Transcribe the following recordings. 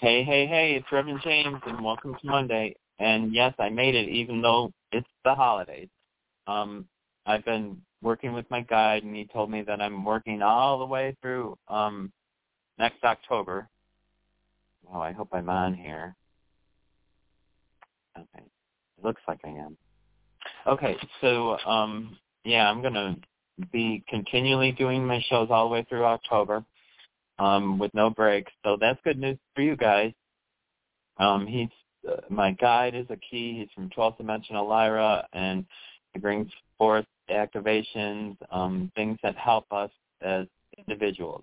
Hey, hey, hey, it's Reverend James and welcome to Monday. And yes, I made it even though it's the holidays. Um, I've been working with my guide and he told me that I'm working all the way through um, next October. Oh, I hope I'm on here. Okay. It looks like I am. Okay, so um, yeah, I'm going to be continually doing my shows all the way through October um, with no breaks. So that's good news for you guys. Um, he's uh, my guide is a key. He's from 12th Dimensional Lyra, and he brings forth activations, um, things that help us as individuals.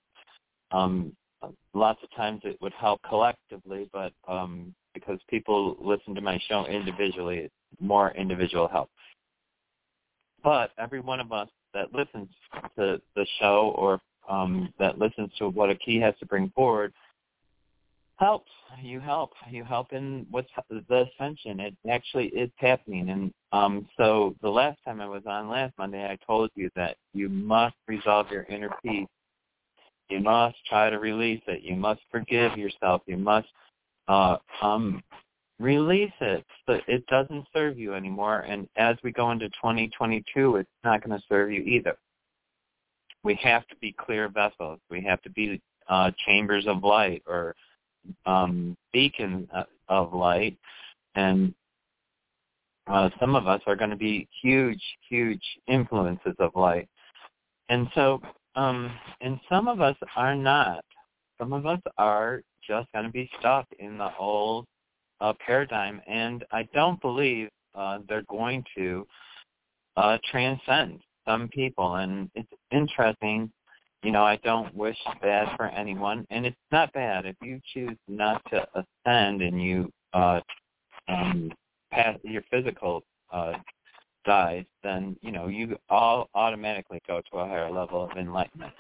Um, lots of times it would help collectively, but um, because people listen to my show individually, it's more individual help. But every one of us that listens to the show or um, that listens to what a key has to bring forward helps. You help. You help in what's the ascension. It actually is happening. And um, so the last time I was on last Monday, I told you that you must resolve your inner peace. You must try to release it. You must forgive yourself. You must uh, um, release it. So it doesn't serve you anymore. And as we go into 2022, it's not going to serve you either we have to be clear vessels. We have to be uh, chambers of light or um, beacons uh, of light. And uh, some of us are going to be huge, huge influences of light. And so, um, and some of us are not. Some of us are just going to be stuck in the old uh, paradigm. And I don't believe uh, they're going to uh, transcend some people, and it's interesting. You know, I don't wish bad for anyone, and it's not bad if you choose not to ascend and you uh, um, pass your physical uh, dies, then you know you all automatically go to a higher level of enlightenment.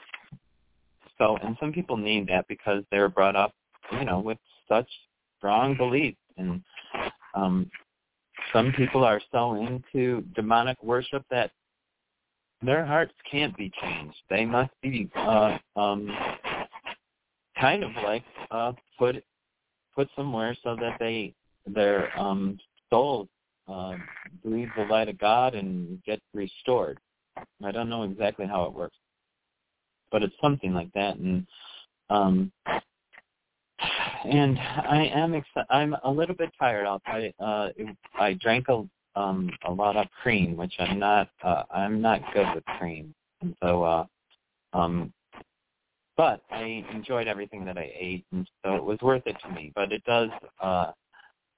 So, and some people need that because they're brought up, you know, with such strong beliefs, and um, some people are so into demonic worship that their hearts can't be changed. They must be uh, um, kind of like uh, put put somewhere so that they their um, souls uh, breathe the light of God and get restored. I don't know exactly how it works, but it's something like that. And um, and I am exci- I'm a little bit tired. I'll tell you. Uh, I drank a um a lot of cream, which I'm not uh I'm not good with cream. And so uh um but I enjoyed everything that I ate and so it was worth it to me. But it does uh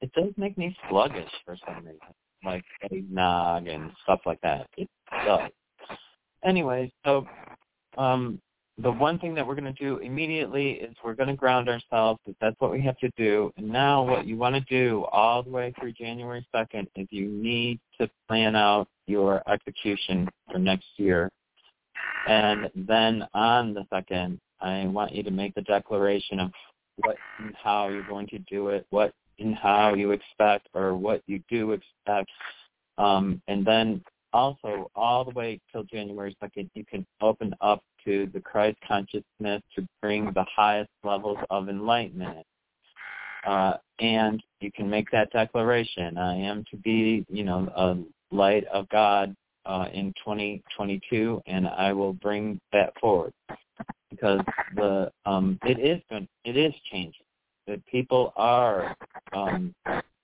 it does make me sluggish for some reason. Like eggnog and stuff like that. It does. Anyway, so um the one thing that we're going to do immediately is we're going to ground ourselves because that's what we have to do. And now what you want to do all the way through January 2nd is you need to plan out your execution for next year. And then on the 2nd, I want you to make the declaration of what and how you're going to do it, what and how you expect or what you do expect. Um, and then also all the way till January 2nd, you can open up to the Christ consciousness to bring the highest levels of enlightenment. Uh, and you can make that declaration. I am to be, you know, a light of God uh, in 2022, and I will bring that forward because the um, it is it is changing. The people are um,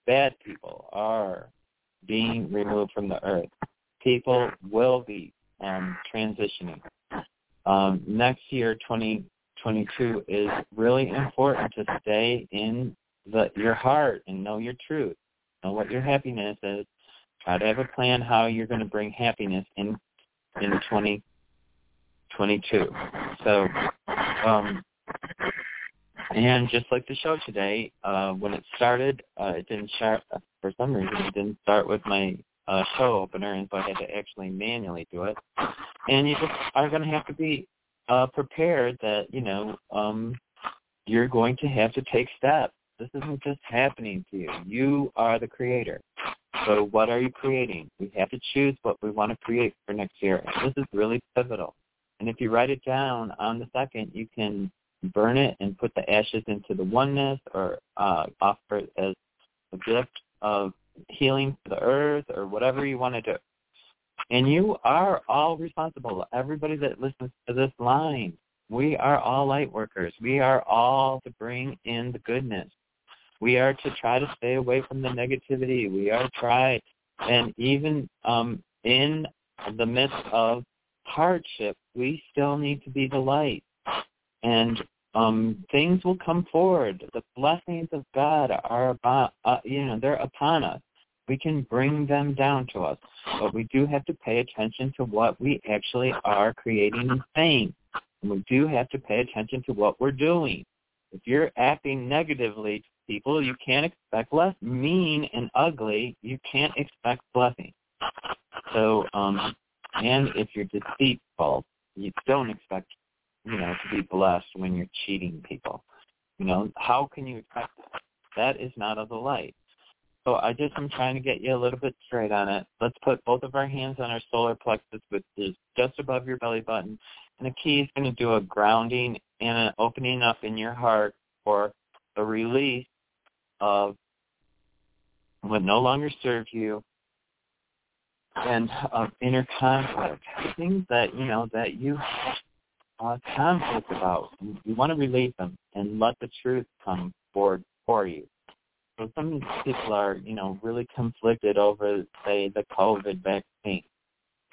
bad people are being removed from the earth people will be um, transitioning. Um, next year, 2022, is really important to stay in the, your heart and know your truth. Know what your happiness is. Try to have a plan how you're going to bring happiness in in 2022. So, um, and just like the show today, uh, when it started, uh, it didn't start for some reason. It didn't start with my uh, show opener, and so I had to actually manually do it. And you just are going to have to be uh, prepared that you know um, you're going to have to take steps. This isn't just happening to you. You are the creator. So what are you creating? We have to choose what we want to create for next year. This is really pivotal. And if you write it down on the second, you can burn it and put the ashes into the oneness or uh, offer it as a gift of healing for the earth whatever you want to do. And you are all responsible. Everybody that listens to this line, we are all light workers. We are all to bring in the goodness. We are to try to stay away from the negativity. We are try, and even um, in the midst of hardship, we still need to be the light. And um, things will come forward. The blessings of God are about, uh, you know, they're upon us. We can bring them down to us, but we do have to pay attention to what we actually are creating and saying. And we do have to pay attention to what we're doing. If you're acting negatively to people, you can't expect less Mean and ugly, you can't expect blessing. So, um, and if you're deceitful, you don't expect you know, to be blessed when you're cheating people. You know, how can you expect that? That is not of the light. So I just am trying to get you a little bit straight on it. Let's put both of our hands on our solar plexus, which is just above your belly button. And the key is going to do a grounding and an opening up in your heart for a release of what no longer serves you and of inner conflict, things that you know that you uh, conflict about. You want to relate them and let the truth come forward for you. So some people are, you know, really conflicted over, say, the COVID vaccine.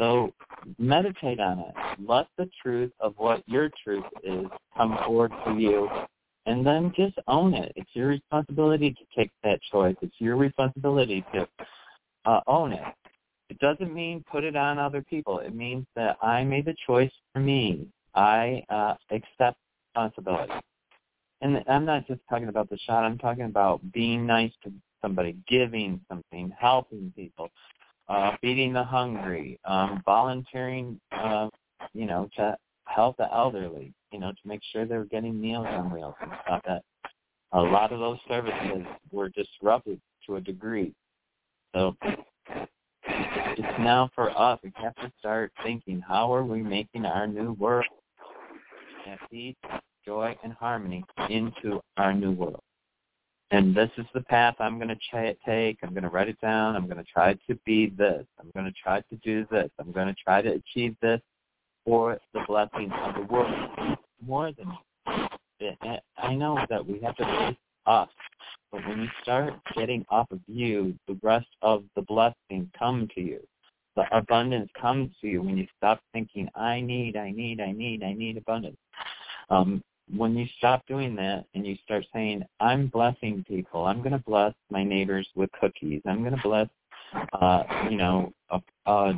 So meditate on it. Let the truth of what your truth is come forward for you, and then just own it. It's your responsibility to take that choice. It's your responsibility to uh, own it. It doesn't mean put it on other people. It means that I made the choice for me. I uh, accept responsibility. And I'm not just talking about the shot. I'm talking about being nice to somebody, giving something, helping people, uh, feeding the hungry, um, volunteering, uh, you know, to help the elderly, you know, to make sure they're getting meals on wheels and stuff. That a lot of those services were disrupted to a degree. So it's now for us. We have to start thinking, how are we making our new world? and peace, joy, and harmony into our new world. And this is the path I'm going to take. I'm going to write it down. I'm going to try to be this. I'm going to try to do this. I'm going to try to achieve this for the blessings of the world. More than I know that we have to face us, but when you start getting off of you, the rest of the blessings come to you. The abundance comes to you when you stop thinking, I need, I need, I need, I need abundance. Um, when you stop doing that and you start saying, I'm blessing people, I'm going to bless my neighbors with cookies, I'm going to bless, uh, you know, a, a,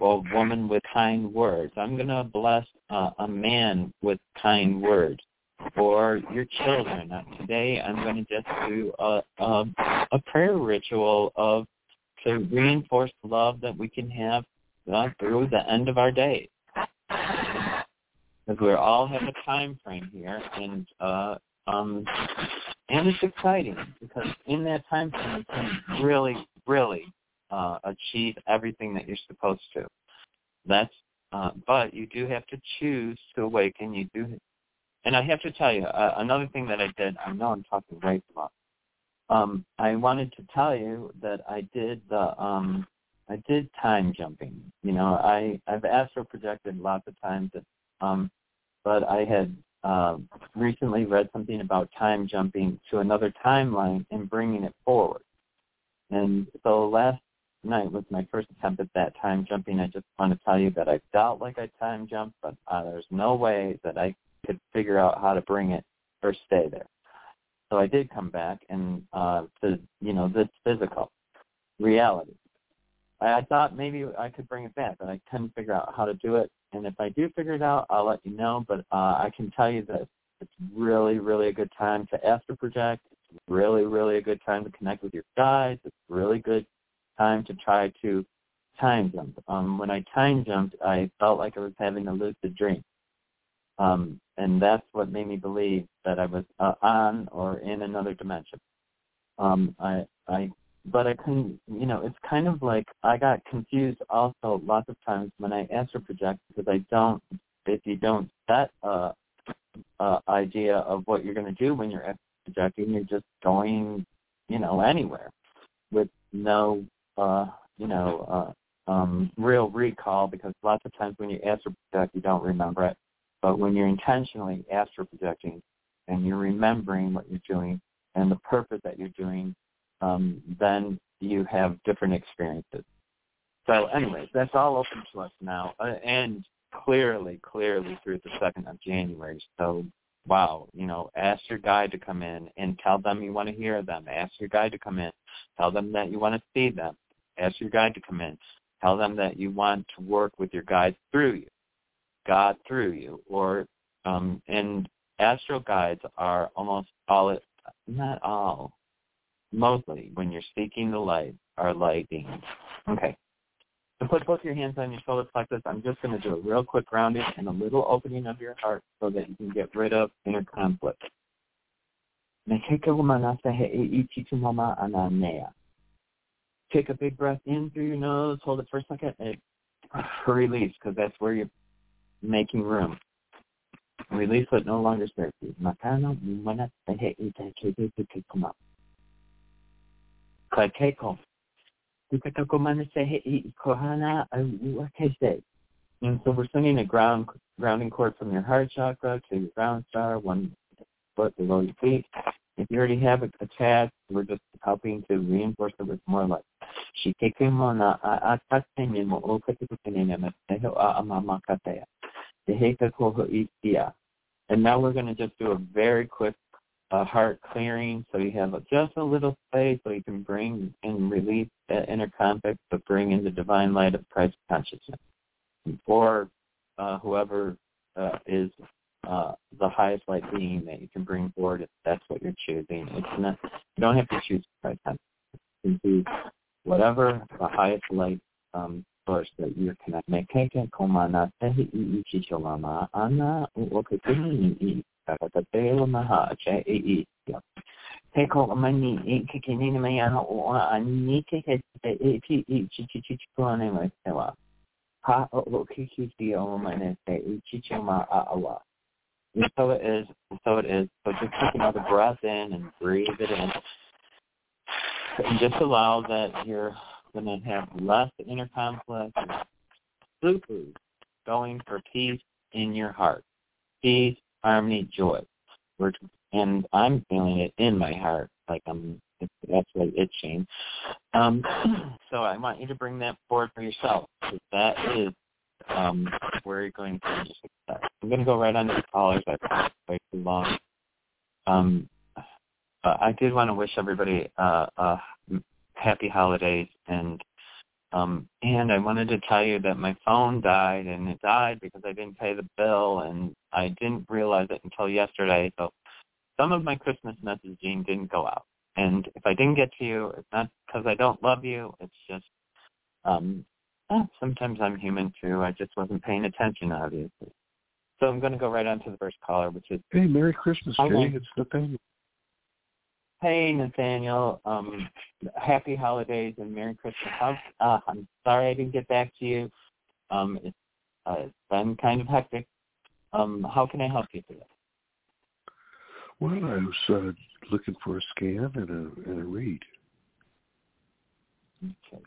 a woman with kind words, I'm going to bless uh, a man with kind words, or your children. Uh, today I'm going to just do a, a, a prayer ritual of to reinforce love that we can have uh, through the end of our day because we all have a time frame here, and uh, um, and it's exciting because in that time frame you can really, really uh, achieve everything that you're supposed to. That's uh, but you do have to choose to awaken. You do, and I have to tell you uh, another thing that I did. I know I'm talking right about. Um, I wanted to tell you that I did the um, I did time jumping. You know, I I've astral projected lots of times. That, um, but I had uh, recently read something about time jumping to another timeline and bringing it forward. And so last night was my first attempt at that time jumping. I just want to tell you that I felt like I time jumped, but uh, there's no way that I could figure out how to bring it or stay there. So I did come back and uh, to you know this physical reality. I, I thought maybe I could bring it back, but I couldn't figure out how to do it. And if I do figure it out, I'll let you know. But uh, I can tell you that it's really, really a good time to astro project. It's really, really a good time to connect with your guides. It's really good time to try to time jump. Um, when I time jumped, I felt like I was having a lucid dream. Um, and that's what made me believe that I was uh, on or in another dimension. Um, I, I, but I couldn't, you know, it's kind of like I got confused also lots of times when I astro project because I don't, if you don't set a, a idea of what you're going to do when you're astro projecting, you're just going, you know, anywhere with no, uh, you know, uh, um, real recall because lots of times when you astro project, you don't remember it. But when you're intentionally astral projecting and you're remembering what you're doing and the purpose that you're doing, um, then you have different experiences. So anyways, that's all open to us now. Uh, and clearly, clearly through the 2nd of January. So, wow, you know, ask your guide to come in and tell them you want to hear them. Ask your guide to come in. Tell them that you want to see them. Ask your guide to come in. Tell them that you want to work with your guide through you. God through you, or um, and astral guides are almost all, not all, mostly when you're seeking the light, are light beings. Okay. So put both your hands on your shoulders like this. I'm just going to do a real quick grounding and a little opening of your heart so that you can get rid of inner conflict. Take a big breath in through your nose, hold it for a second, and release because that's where you're making room. Release what no longer serves you. Kwa kese. And so we're sending a ground grounding cord from your heart chakra to your ground star, one foot below your feet. If you already have it attached, we're just helping to reinforce it with more light. Na a. And now we're going to just do a very quick uh, heart clearing so you have a, just a little space so you can bring and release that inner conflict, but bring in the divine light of Christ consciousness. Or uh, whoever uh, is uh, the highest light being that you can bring forward if that's what you're choosing. It's not you don't have to choose Christ consciousness. You whatever the highest light um, source that you're connected. So it is, so it is. So just take another breath in and breathe it in. And just allow that you're going to have less inner conflict, super going for peace in your heart, peace, harmony, joy. We're, and I'm feeling it in my heart, like I'm that's like itching. Um, so I want you to bring that forward for yourself, because that is um, where you're going to success. I'm going to go right on to the callers. I've talked way too long. Um, uh, I did want to wish everybody uh, a happy holidays and um and I wanted to tell you that my phone died and it died because I didn't pay the bill and I didn't realize it until yesterday. So some of my Christmas messaging didn't go out. And if I didn't get to you, it's not because I don't love you. It's just um eh, sometimes I'm human too. I just wasn't paying attention obviously. So I'm going to go right on to the first caller, which is Hey, Merry Christmas, Jay. It's Nathaniel. Hey, Nathaniel. Um, happy holidays and Merry Christmas. How, uh, I'm sorry I didn't get back to you. Um, it's, uh, it's been kind of hectic. Um, how can I help you today? Well, I was uh, looking for a scan and a, and a read. Okay.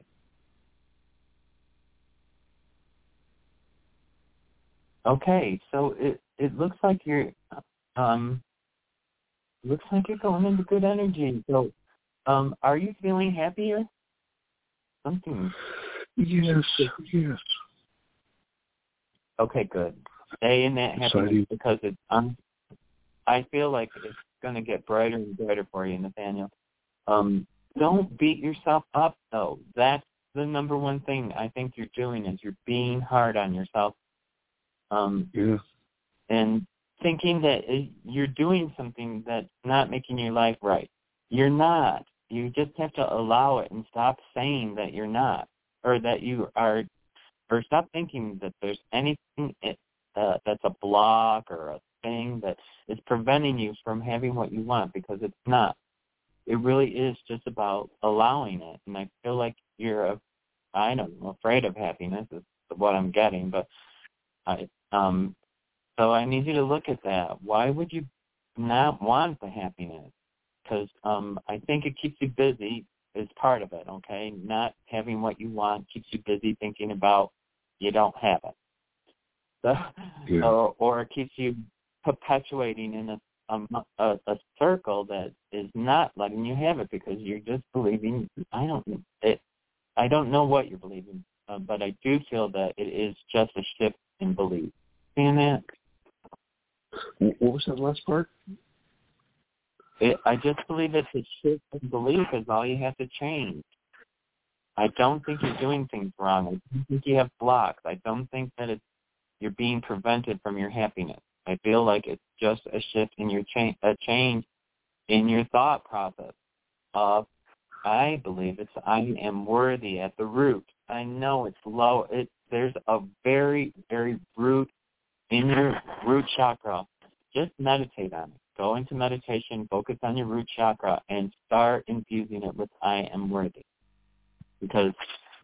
Okay, so it it looks like you're um looks like you're going into good energy. So, um, are you feeling happier? something. Yes, yes. Okay, good. Stay in that happiness Exciting. because it's. Um, I feel like it's going to get brighter and brighter for you, Nathaniel. Um, don't beat yourself up, though. That's the number one thing I think you're doing is you're being hard on yourself. Um, Yeah. and thinking that you're doing something that's not making your life right. You're not. You just have to allow it and stop saying that you're not, or that you are, or stop thinking that there's anything uh, that's a block or a thing that is preventing you from having what you want because it's not. It really is just about allowing it. And I feel like you're, a, I don't know, afraid of happiness is what I'm getting, but I, um, so I need you to look at that. Why would you not want the happiness? Because um, I think it keeps you busy is part of it. Okay, not having what you want keeps you busy thinking about you don't have it. So, Yeah. or, or it keeps you perpetuating in a, um, a a circle that is not letting you have it because you're just believing. I don't it. I don't know what you're believing, uh, but I do feel that it is just a shift in belief. Seeing that? Wh- What was that last part? It, I just believe it's a shift in belief is all you have to change. I don't think you're doing things wrong. I don't think you have blocks. I don't think that it's you're being prevented from your happiness. I feel like it's just a shift in your change, a change in your thought process of I believe it's I am worthy at the root. I know it's low. It there's a very very root in your root chakra. Just meditate on it. Go into meditation, focus on your root chakra, and start infusing it with I am worthy. Because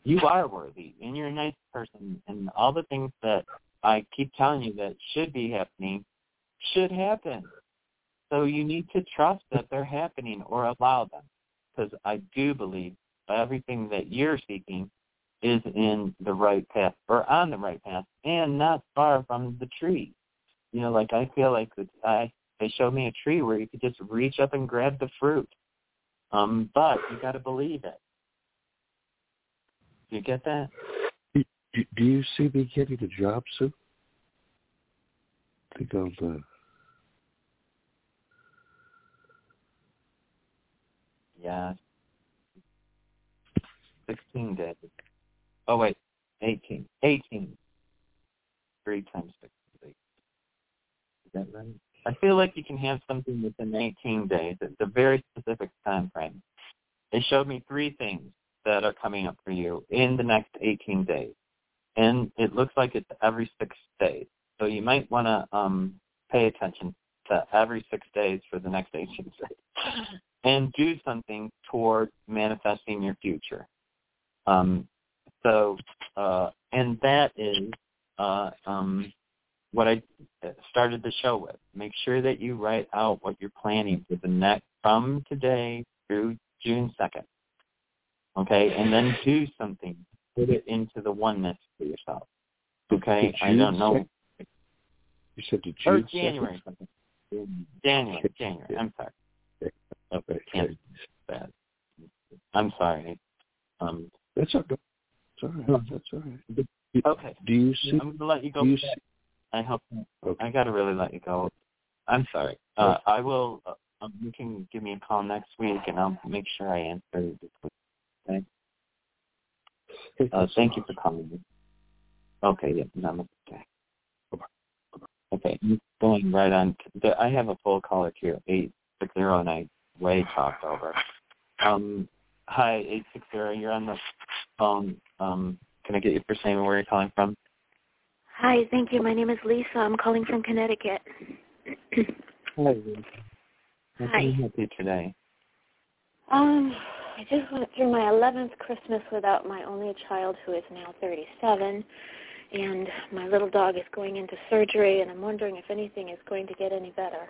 you are worthy, and you're a nice person, and all the things that I keep telling you that should be happening should happen. So you need to trust that they're happening or allow them. Because I do believe everything that you're seeking is in the right path or on the right path and not far from the tree. You know, like I feel like that I they showed me a tree where you could just reach up and grab the fruit. Um, but you got to believe it. Do you get that? Do you see me getting a job soon? I think I'll. Uh, Yeah. Sixteen days. Oh wait, eighteen. Eighteen. Three times sixteen. Is that right? I feel like you can have something within 18 days. It's a very specific time frame. They showed me three things that are coming up for you in the next 18 days, and it looks like it's every six days. So you might want to um, pay attention to every six days for the next 18 days, and do something toward manifesting your future. Um, so, uh, and that is uh, um, what I started the show with. Make sure that you write out what you're planning for the next from today through June second. Okay, and then do something. Put it into the oneness for yourself. Okay, I don't know. say- you said the Or January something. January, January. I'm sorry. second? Okay. Can't bad. I'm sorry. Um, That's okay. All right. That's all right. okay. Do you see? I'm gonna let you go. You see? I hope. Okay. I gotta really let you go. I'm sorry. Uh, I will. Uh, um, you can give me a call next week, and I'll make sure I answer this week. Okay. Uh, thank you for calling me. Okay. Yeah. Namaste. Bye-bye. Okay. I'm Going right on. To, I have a full caller queue. Eight six zero, and I way talked over. Um. Hi, eight six zero. You're on the phone. Um. Can I get your first name and where you're calling from? Hi, thank you. My name is Lisa. I'm calling from Connecticut. Hi. How Hi. can I help you today? um, I just went through my 11th Christmas without my only child who is now 37, and my little dog is going into surgery, and I'm wondering if anything is going to get any better.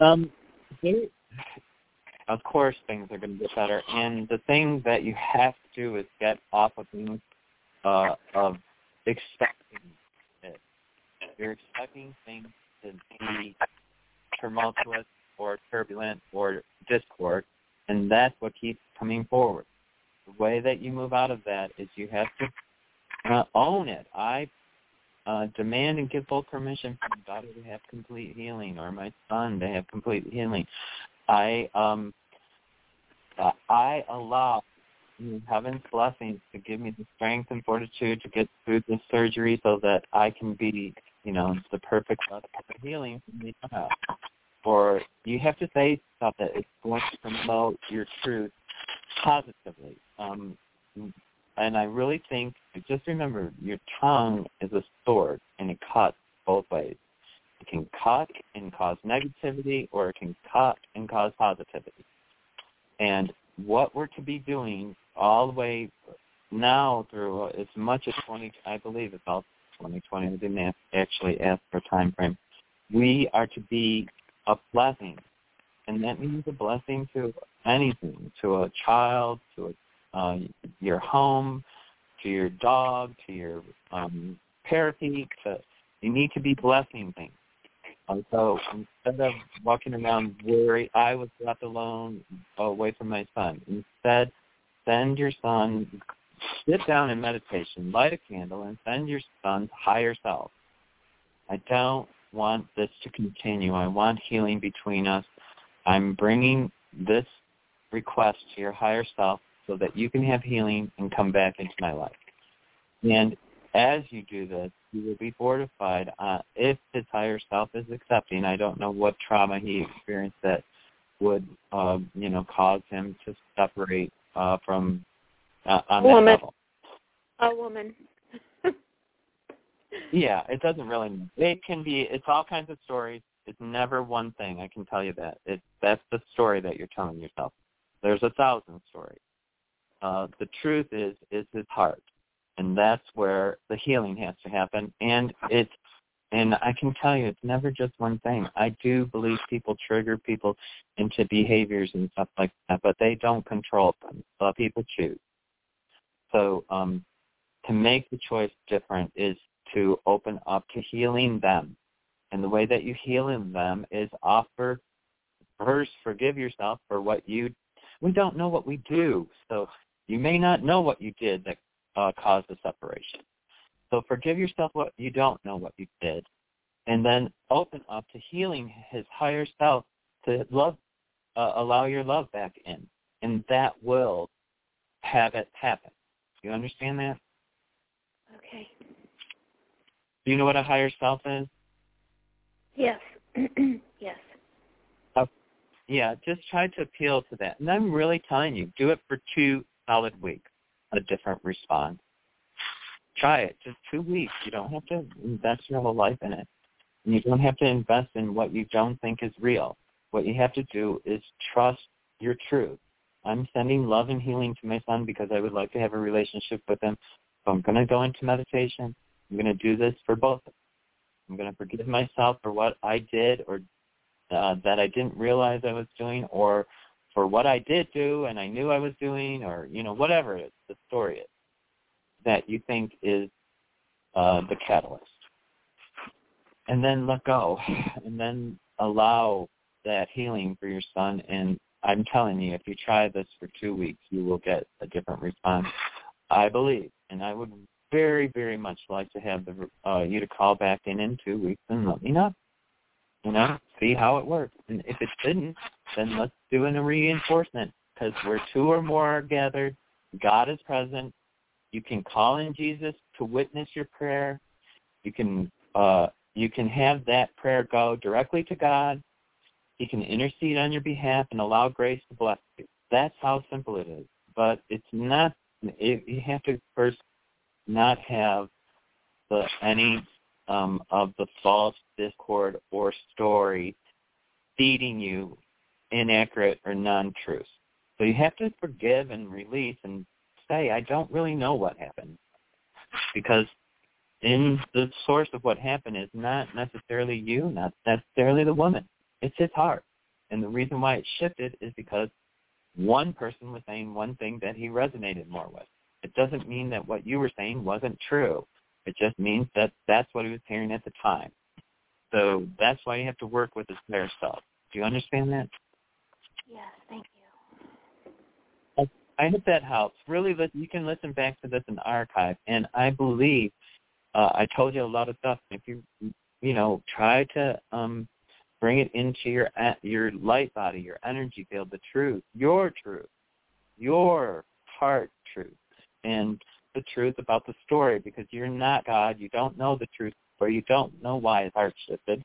Um, of course, things are going to get better, and the thing that you have to do is get off of things uh, of expecting it. You're expecting things to be tumultuous or turbulent or discord, and that's what keeps coming forward. the way that you move out of that is you have to uh, own it. I uh, demand and give full permission for my daughter to have complete healing or my son to have complete healing. I um uh, I allow heaven's blessings to give me the strength and fortitude to get through this surgery so that I can be, you know, the perfect healing for me to have. Or you have to say stuff that is going to promote your truth positively. Um, and I really think, just remember, your tongue is a sword, and it cuts both ways. It can cut and cause negativity, or it can cut and cause positivity. And what we're to be doing all the way now through as much as 20, I believe it's all 2020. I didn't actually ask for a time frame. We are to be a blessing, and that means a blessing to anything, to a child, to a uh, your home, to your dog, to your um, parakeet. To, you need to be blessing things. Um, so instead of walking around worried, I was left alone away from my son. Instead, send your son, sit down in meditation, light a candle, and send your son's higher self. I don't want this to continue. I want healing between us. I'm bringing this request to your higher self so that you can have healing and come back into my life. And as you do this, you will be fortified uh, if his higher self is accepting. I don't know what trauma he experienced that would, uh, you know, cause him to separate uh, from uh, on a that woman. level. A woman. yeah, it doesn't really. It can be. It's all kinds of stories. It's never one thing. I can tell you that. It's that's the story that you're telling yourself. There's a thousand stories. Uh, the truth is is his heart, and that's where the healing has to happen. And it's and I can tell you, it's never just one thing. I do believe people trigger people into behaviors and stuff like that, but they don't control them. So people choose. So um, to make the choice different is to open up to healing them. And the way that you heal them is offer first forgive yourself for what you we don't know what we do. So you may not know what you did that uh, caused the separation. So forgive yourself what you don't know what you did, and then open up to healing his higher self to love, uh, allow your love back in, and that will have it happen. You understand that? Okay. Do you know what a higher self is? Yes. yes. Uh, yeah, just try to appeal to that. And I'm really telling you, do it for two solid week, a different response. Try it. Just two weeks. You don't have to invest your whole life in it. And you don't have to invest in what you don't think is real. What you have to do is trust your truth. I'm sending love and healing to my son because I would like to have a relationship with him. So I'm going to go into meditation. I'm going to do this for both. I'm going to forgive myself for what I did or uh, that I didn't realize I was doing or for what I did do and I knew I was doing or, you know, whatever it is, the story is, that you think is uh, the catalyst. And then let go and then allow that healing for your son. And I'm telling you, if you try this for two weeks, you will get a different response. I believe. And I would very, very much like to have the, uh, you to call back in in two weeks and let me know you know, see how it works. And if it didn't, then let's do a reinforcement because where two or more are gathered, God is present. You can call in Jesus to witness your prayer. You can uh, you can have that prayer go directly to God. He can intercede on your behalf and allow grace to bless you. That's how simple it is. But it's not. It, you have to first not have the any um, of the false discord or story feeding you inaccurate or non-truths. So you have to forgive and release and say, I don't really know what happened. Because in the source of what happened is not necessarily you, not necessarily the woman. It's his heart. And the reason why it shifted is because one person was saying one thing that he resonated more with. It doesn't mean that what you were saying wasn't true. It just means that that's what he was hearing at the time. So that's why you have to work with his higher self. Do you understand that? Yes, thank you. I hope that helps. Really, you can listen back to this in the archive, and I believe uh, I told you a lot of stuff. If you you know try to um bring it into your your light body, your energy field, the truth, your truth, your heart truth, and the truth about the story because you're not God. You don't know the truth, or you don't know why his heart shifted.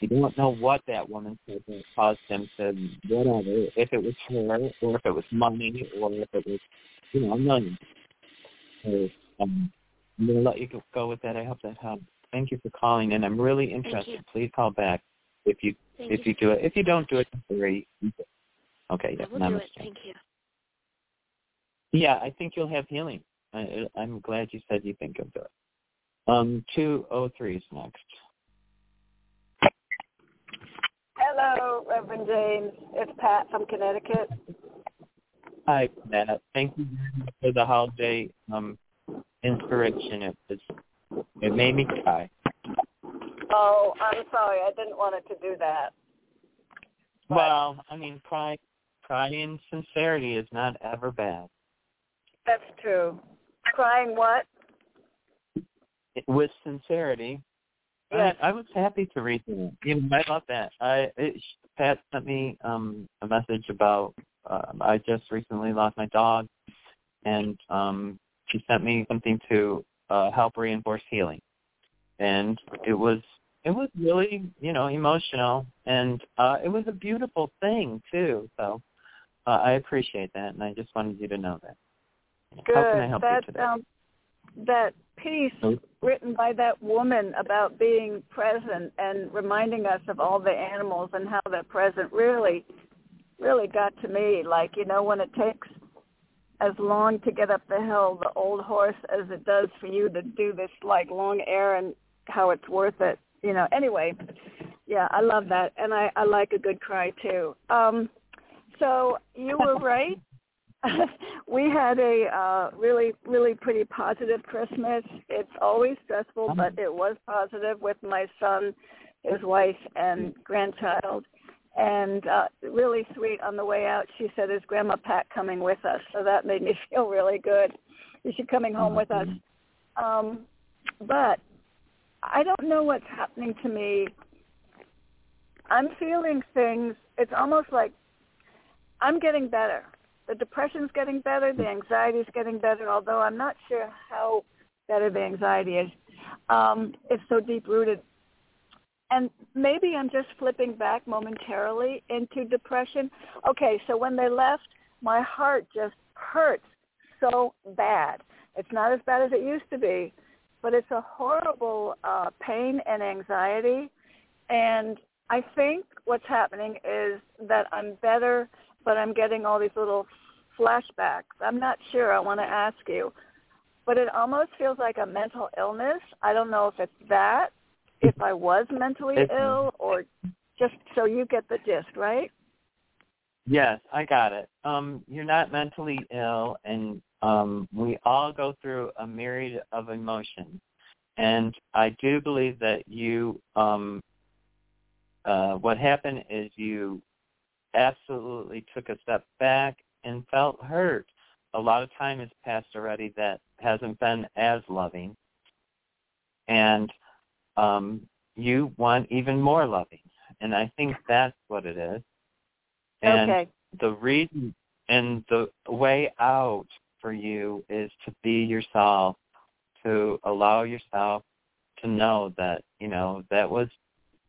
You don't know what that woman said that caused him to whatever, if it was her, or if it was money, or if it was, you know, a million. So, um, I'm going to let you go with that. I hope that helps. Thank you for calling, and I'm really interested. Please call back if you Thank if you. you do it. If you don't do it, sorry. Okay, yeah, we'll do it. Thank you. Yeah, I think you'll have healing. I, I'm glad you said you think do it. Um, two oh three is next. Hello, Reverend James. It's Pat from Connecticut. Hi, Pat. Thank you for the holiday um, inspiration. It was, it made me cry. Oh, I'm sorry. I didn't want it to do that. But, well, I mean, cry, crying sincerity is not ever bad. That's true. Crying what? With sincerity. Yes. I, I was happy to read that. You know, I love that. I it, Pat sent me um a message about uh, I just recently lost my dog, and um she sent me something to uh, help reinforce healing, and it was it was really you know emotional, and uh, it was a beautiful thing too. So uh, I appreciate that, and I just wanted you to know that. Good. How can I help that, you today? Um, that piece written by that woman about being present and reminding us of all the animals and how they're present really, really got to me. Like, you know, when it takes as long to get up the hill, the old horse, as it does for you to do this like long errand, how it's worth it. You know, anyway, yeah, I love that. And I, I like a good cry too. Um, so you were right. we had a uh, really, really pretty positive Christmas. It's always stressful, but it was positive with my son, his wife, and grandchild. And uh, really sweet on the way out, she said, "Is Grandma Pat coming with us?" So that made me feel really good. Is she coming home with us? Um, but I don't know what's happening to me. I'm feeling things. It's almost like I'm getting better the depression's getting better, the anxiety's getting better, although I'm not sure how better the anxiety is. Um, it's so deep rooted. And maybe I'm just flipping back momentarily into depression. Okay, so when they left, my heart just hurts so bad. It's not as bad as it used to be, but it's a horrible uh, pain and anxiety. And I think what's happening is that I'm better but I'm getting all these little flashbacks. I'm not sure. I want to ask you. But it almost feels like a mental illness. I don't know if it's that, if I was mentally ill, or just so you get the gist, right? Yes, I got it. Um, you're not mentally ill, and um, we all go through a myriad of emotions. And I do believe that you, um, uh, what happened is you absolutely took a step back and felt hurt. A lot of time has passed already that hasn't been as loving. And um, you want even more loving. And I think that's what it is. And okay. the reason and the way out for you is to be yourself, to allow yourself to know that, you know, that was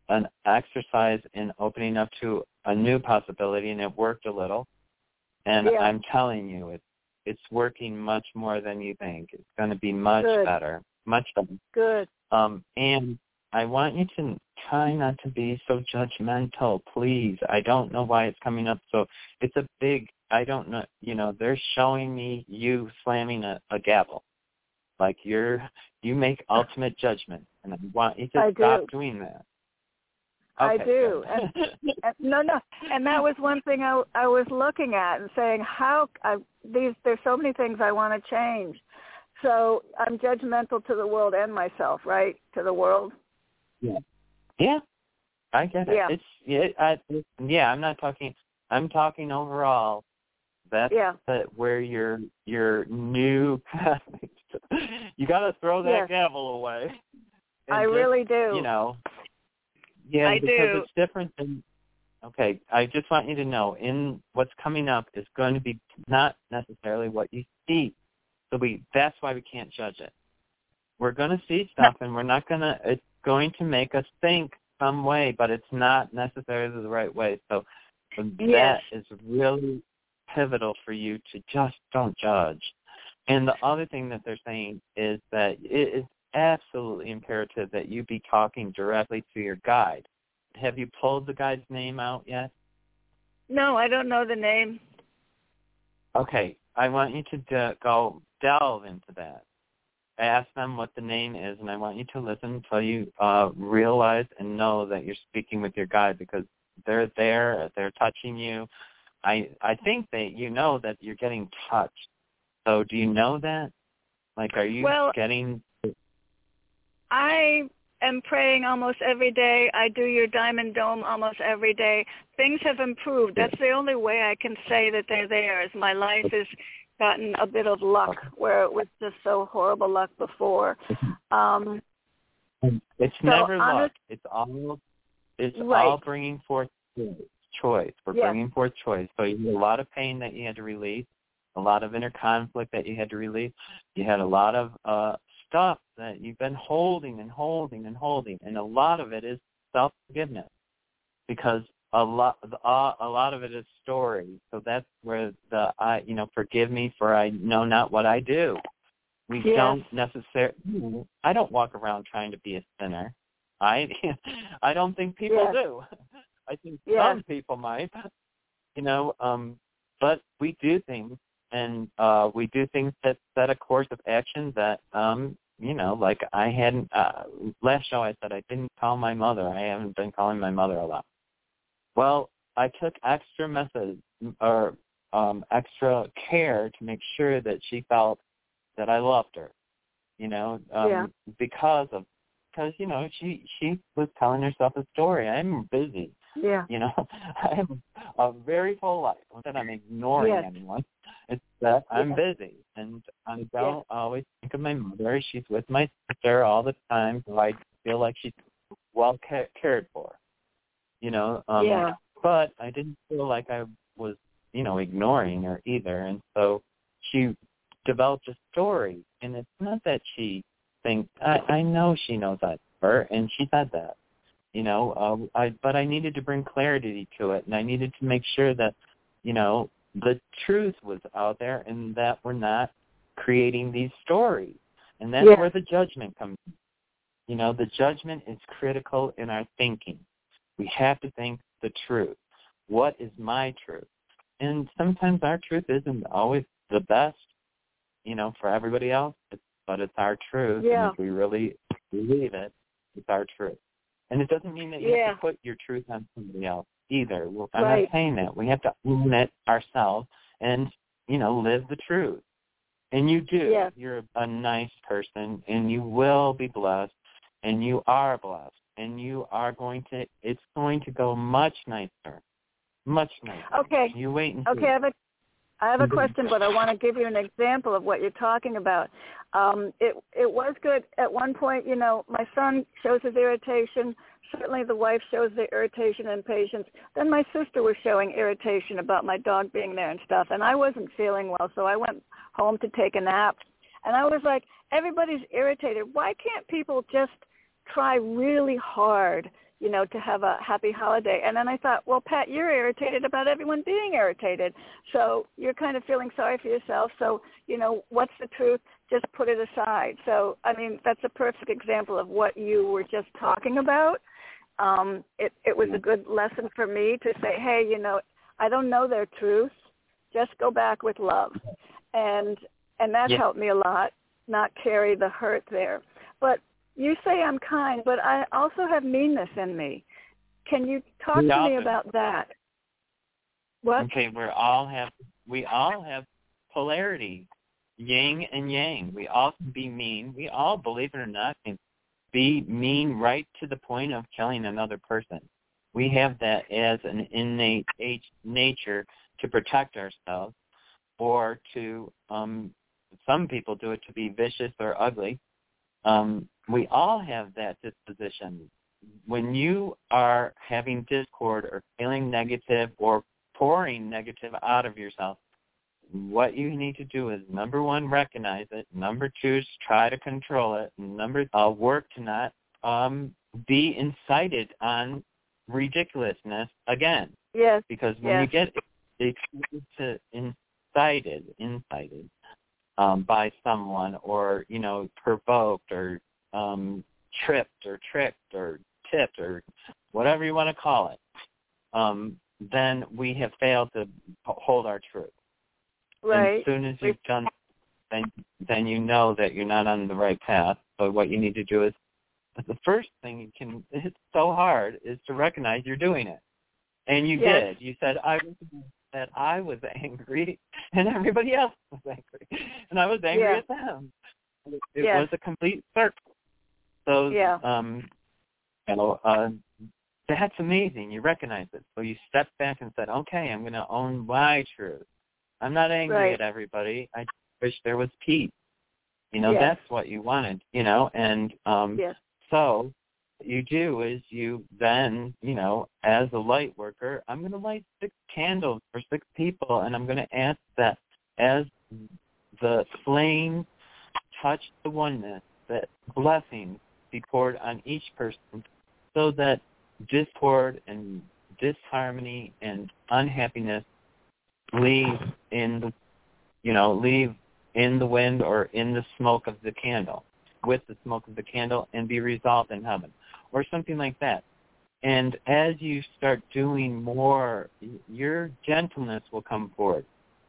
an exercise in opening up to a new possibility and it worked a little. And yeah. I'm telling you, it, it's working much more than you think. It's going to be much Good. better, much better. Good. Um, and I want you to try not to be so judgmental, please. I don't know why it's coming up. So it's a big. I don't know. You know, they're showing me you slamming a, a gavel, like you're you make ultimate judgment, and I want you to I stop do. doing that. I do. And, and no, no. And that was one thing I I was looking at and saying how I these there's so many things I want to change. So I'm judgmental to the world and myself, right? To the world. Yeah. Yeah. I get it. Yeah. It's yeah, I, yeah, I'm not talking I'm talking overall. That's yeah. the, where your your new path you got to throw that Yes. gavel away. I just, really do. You know. Yeah, I because do. it's different than. Okay, I just want you to know, in what's coming up is going to be not necessarily what you see. So we that's why we can't judge it. We're going to see stuff, and we're not going to. It's going to make us think some way, but it's not necessarily the right way. So Yes. that is really pivotal for you to just don't judge. And the other thing that they're saying is that it is absolutely imperative that you be talking directly to your guide. Have you pulled the guide's name out yet? No, I don't know the name. Okay, I want you to de- go delve into that. Ask them what the name is, and I want you to listen until you uh, realize and know that you're speaking with your guide because they're there, they're touching you. I I think that you know that you're getting touched. So do you know that? Like, are you Well- getting? I am praying almost every day. I do your Diamond Dome almost every day. Things have improved. That's the only way I can say that they're there. Is my life has gotten a bit of luck where it was just so horrible luck before. Um, It's So, never luck. It's all it's Right. all bringing forth choice. We're Yes. bringing forth choice. So you had a lot of pain that you had to release, a lot of inner conflict that you had to release. You had a lot of uh stuff that you've been holding and holding and holding, and a lot of it is self forgiveness because a lot uh, a lot of it is story. So that's where the I you know forgive me for I know not what I do. We Yes. don't necessarily. I don't walk around trying to be a sinner. I I don't think people Yes. do. I think Yes. some people might. You know, um, but we do things, and uh, we do things that set a course of action that um, you know, like I hadn't. Uh, last show I said I didn't call my mother. I haven't been calling my mother a lot. Well, I took extra methods or um, extra care to make sure that she felt that I loved her. You know, um, Yeah. because of because you know she she was telling herself a story. I'm busy. Yeah. You know, I have a very full life. Not that I'm ignoring Yes. anyone. It's that I'm Yes. busy and I don't always think of my mother. She's with my sister all the time, so I feel like she's well ca- cared for. You know, um, Yeah. but I didn't feel like I was, you know, ignoring her either. And so she developed a story, and it's not that she thinks. I I know she knows I her, and she said that you know uh, i but i needed to bring clarity to it and i needed to make sure that you know the truth was out there and that we're not creating these stories and that's Yeah. where the judgment comes in. you know the judgment is critical in our thinking we have to think the truth what is my truth and sometimes our truth isn't always the best you know for everybody else it's, but it's our truth Yeah. and if we really believe it it's our truth and it doesn't mean that you Yeah. have to put your truth on somebody else either. Well, I'm Right. not saying that. We have to own it ourselves and, you know, live the truth. And you do. Yes. You're a nice person and you will be blessed and you are blessed and you are going to it's going to go much nicer. Much nicer. Okay. You wait and see. Okay, I have a I have a Mhm. question, but I want to give you an example of what you're talking about. Um, it it was good at one point. You know, my son shows his irritation. Certainly, the wife shows the irritation and patience. Then my sister was showing irritation about my dog being there and stuff, and I wasn't feeling well, so I went home to take a nap. And I was like, everybody's irritated. Why can't people just try really hard you know, to have a happy holiday. And then I thought, well, Pat, you're irritated about everyone being irritated. So you're kind of feeling sorry for yourself. So, you know, what's the truth? Just put it aside. So, I mean, that's a perfect example of what you were just talking about. Um, it, it was a good lesson for me to say, hey, you know, I don't know their truth. Just go back with love. And, and that Yeah. helped me a lot, not carry the hurt there. But you say I'm kind, but I also have meanness in me. Can you talk to me about that? What? Okay, we all have we all have polarity, yin and yang. We all can be mean. We all, believe it or not, can be mean right to the point of killing another person. We have that as an innate age- nature to protect ourselves. or to um some people do it to be vicious or ugly. Um, we all have that disposition. When you are having discord or feeling negative or pouring negative out of yourself, what you need to do is number one, recognize it. Number two try to control it. Number uh, work to not um, be incited on ridiculousness again. Yes. Because when yes. you get to incited, incited um, by someone, or you know, provoked, or um, tripped, or tricked, or tipped, or whatever you want to call it, um, then we have failed to hold our truth. Right. And as soon as you've done, then then you know that you're not on the right path. So what you need to do is, the first thing you can. It's so hard is to recognize you're doing it, and you yes. did. You said I was that I was angry and everybody else was angry, and I was angry yeah. at them. It, yes. was a complete circle. So yeah. um, you know, uh, that's amazing. You recognize it. So you stepped back and said, okay, I'm going to own my truth. I'm not angry right. at everybody. I wish there was peace. You know, yes. that's what you wanted, you know, and um yes. so what you do is you then, you know, as a light worker, I'm going to light six candles for six people and I'm going to ask that as the flame touch the oneness, that blessings poured on each person so that discord and disharmony and unhappiness leave in the you know leave in the wind or in the smoke of the candle with the smoke of the candle and be resolved in heaven or something like that. And as you start doing more your gentleness will come forward.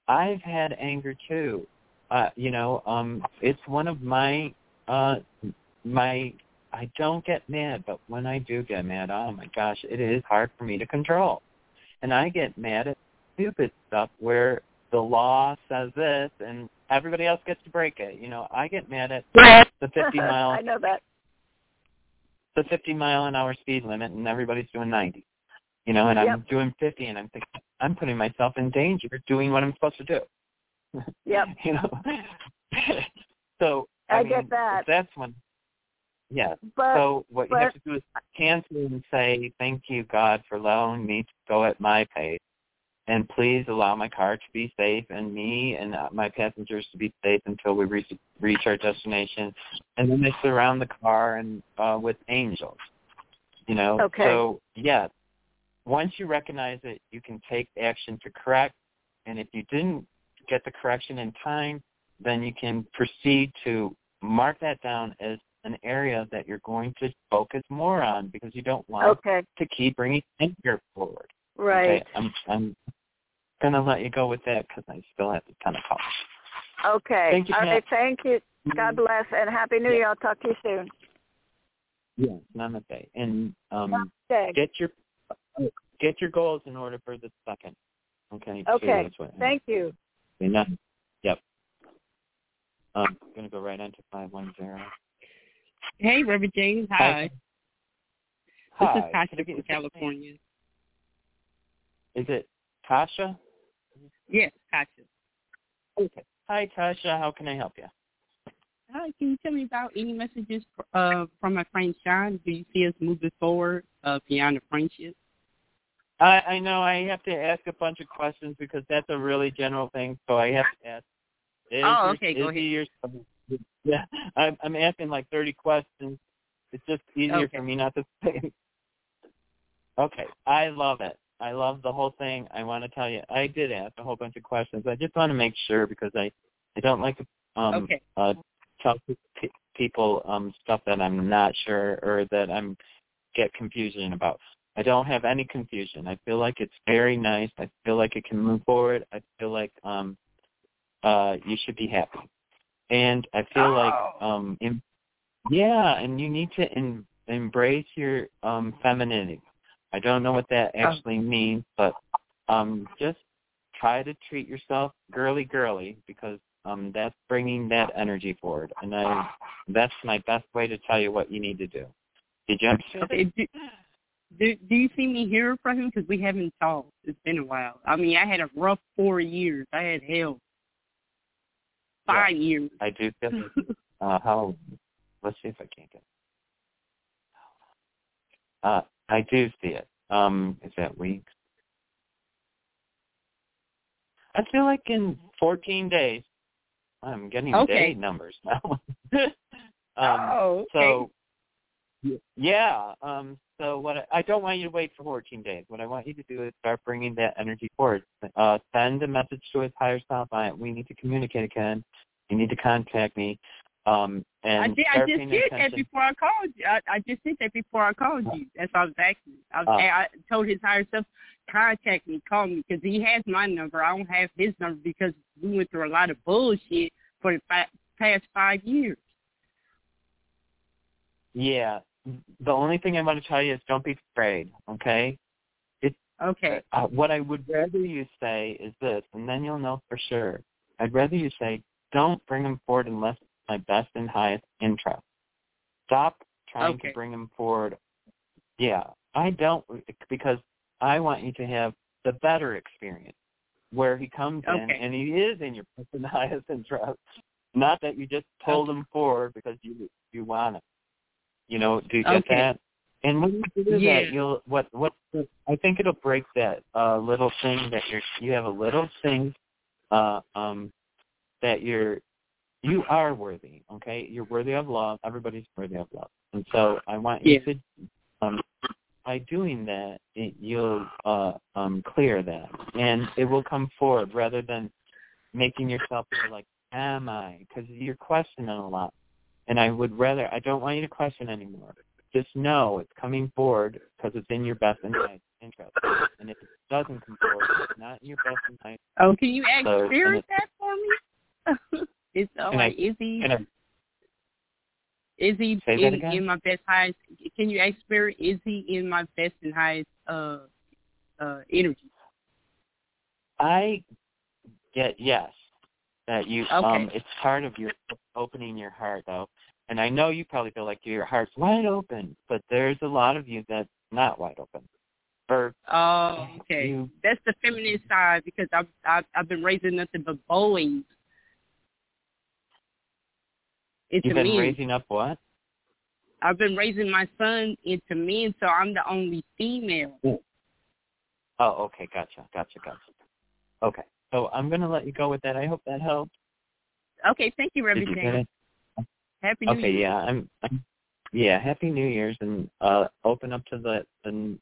I've had anger too. Uh you know um it's one of my uh my i don't get mad but when i do get mad oh my gosh it is hard for me to control and i get mad at stupid stuff where the law says this and everybody else gets to break it. You know, I get mad at the 50 mile. I know that. The 50 mile an hour speed limit and everybody's doing 90. You know, and yep. I'm doing 50 and I'm thinking I'm putting myself in danger doing what I'm supposed to do. Yep. you know. so I, I mean, get that. That's when yeah. But, so what but, you have to do is cancel and say, Thank you, God, for allowing me to go at my pace and please allow my car to be safe and me and my passengers to be safe until we reach reach our destination. And then they surround the car and uh, with angels. You know. Okay. So yeah, once you recognize it, you can take action to correct. And if you didn't get the correction in time, then you can proceed to mark that down as an area that you're going to focus more on because you don't want okay. to keep bringing anger forward. Right. Okay, I'm I'm gonna let you go with that because I still have a ton of calls. Okay. Thank you, All Pat. Thank you. God bless and happy New Yeah. Year. I'll talk to you soon. Yeah, namaste. And um, Namaste. get your get your goals in order for the second. Okay. Okay. Thank you. No, yep. Um, I'm gonna go right into five one zero. Hey, Reverend James. Hi. Hi. This is Tasha from your- California. Is it Tasha? Yes, Tasha. Okay. Hi, Tasha. How can I help you? Hi, can you tell me about any messages uh, from my friend Sean? Do you see us moving forward uh, beyond the friendship? I, I know I have to ask a bunch of questions because that's a really general thing. So I have to ask. Is Oh, okay, is go he your- yeah, I'm, I'm asking like 30 questions. It's just easier Okay. for me not to say. Okay, I love it. I love the whole thing. I want to tell you, I did ask a whole bunch of questions. I just want to make sure because I, I don't like to um, Okay. uh, tell pe- people um, stuff that I'm not sure or that I'm get confusion about. I don't have any confusion. I feel like it's very nice. I feel like it can move forward. I feel like um, uh, you should be happy, and I feel like um, in, yeah, and you need to in, embrace your um, femininity. I don't know what that actually means, but um, just try to treat yourself girly girly because um, that's bringing that energy forward, and I that's my best way to tell you what you need to do. Did you understand? Okay. Do, do, do you see me hear from him? Because we haven't talked. It's been a while. I mean, I had a rough four years. I had hell five years. I do feel uh how let's see if I can't get uh I do see it. Um is that weeks? I feel like in fourteen days I'm getting Okay. day numbers now. um oh, okay. so yeah, um so what I, I don't want you to wait for 14 days. What I want you to do is start bringing that energy forward. Uh, send a message to his higher self. I, we need to communicate again. You need to contact me. Um, and I did. I just did that before I called you. I, I just did that before I called you. That's what I was asking. I, was, Oh. I told his higher self contact me, call me, because he has my number. I don't have his number because we went through a lot of bullshit for the fa- past five years. Yeah. The only thing I want to tell you is don't be afraid, okay? Okay. Uh, what I would rather you say is this, and then you'll know for sure. I'd rather you say, don't bring him forward unless it's my best and highest interest. Stop trying Okay. to bring him forward. Yeah, I don't, because I want you to have the better experience where he comes in and he is in your best and highest interest. Not that you just pulled him forward because you you want him. You know, do you get Okay. that? And when you do Yeah. that, you'll what what I think it'll break that uh little thing that you're you have a little thing uh um that you're you are worthy, okay? You're worthy of love. Everybody's worthy of love. And so I want you Yeah. to um by doing that it, you'll uh um clear that and it will come forward rather than making yourself feel like am I because you're questioning a lot and I would rather I don't want you to question anymore just know it's coming forward because it's in your best and highest interest. And if it doesn't come forward, it's not in your best and highest. Oh, can you ask So, Spirit that for me? It's all Can I- right. Is he And I, is he in, in my best highest? Can you ask Spirit? Is he in my best and highest uh uh energy? I get yes that you um it's part of your opening your heart though. And I know you probably feel like your heart's wide open, but there's a lot of you that's not wide open. Or Oh, okay. you That's the feminine side because I've I've, I've been raising nothing but boys. Into you've been men. raising up what? I've been raising my son into men, so I'm the only female. Oh, okay, gotcha, gotcha, gotcha. Okay. So I'm gonna let you go with that. I hope that helps. Okay, thank you, Reverend James. Happy New Year. Okay, yeah, I'm, I'm yeah, happy New Year's and uh open up to the and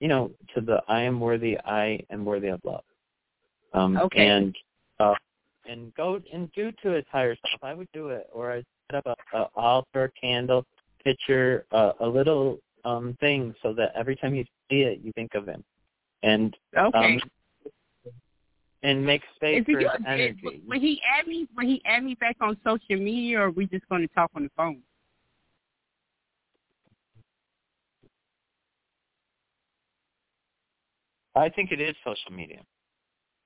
you know, to the I am worthy, I am worthy of love. Um Okay. and uh and go and do to his higher self. I would do it or I set up a, a altar, candle, picture, uh, a little um thing so that every time you see it you think of him. And Okay. um and make space for his is- energy. will he add me? Will he add me back on social media, or are we just going to talk on the phone? I think it is social media.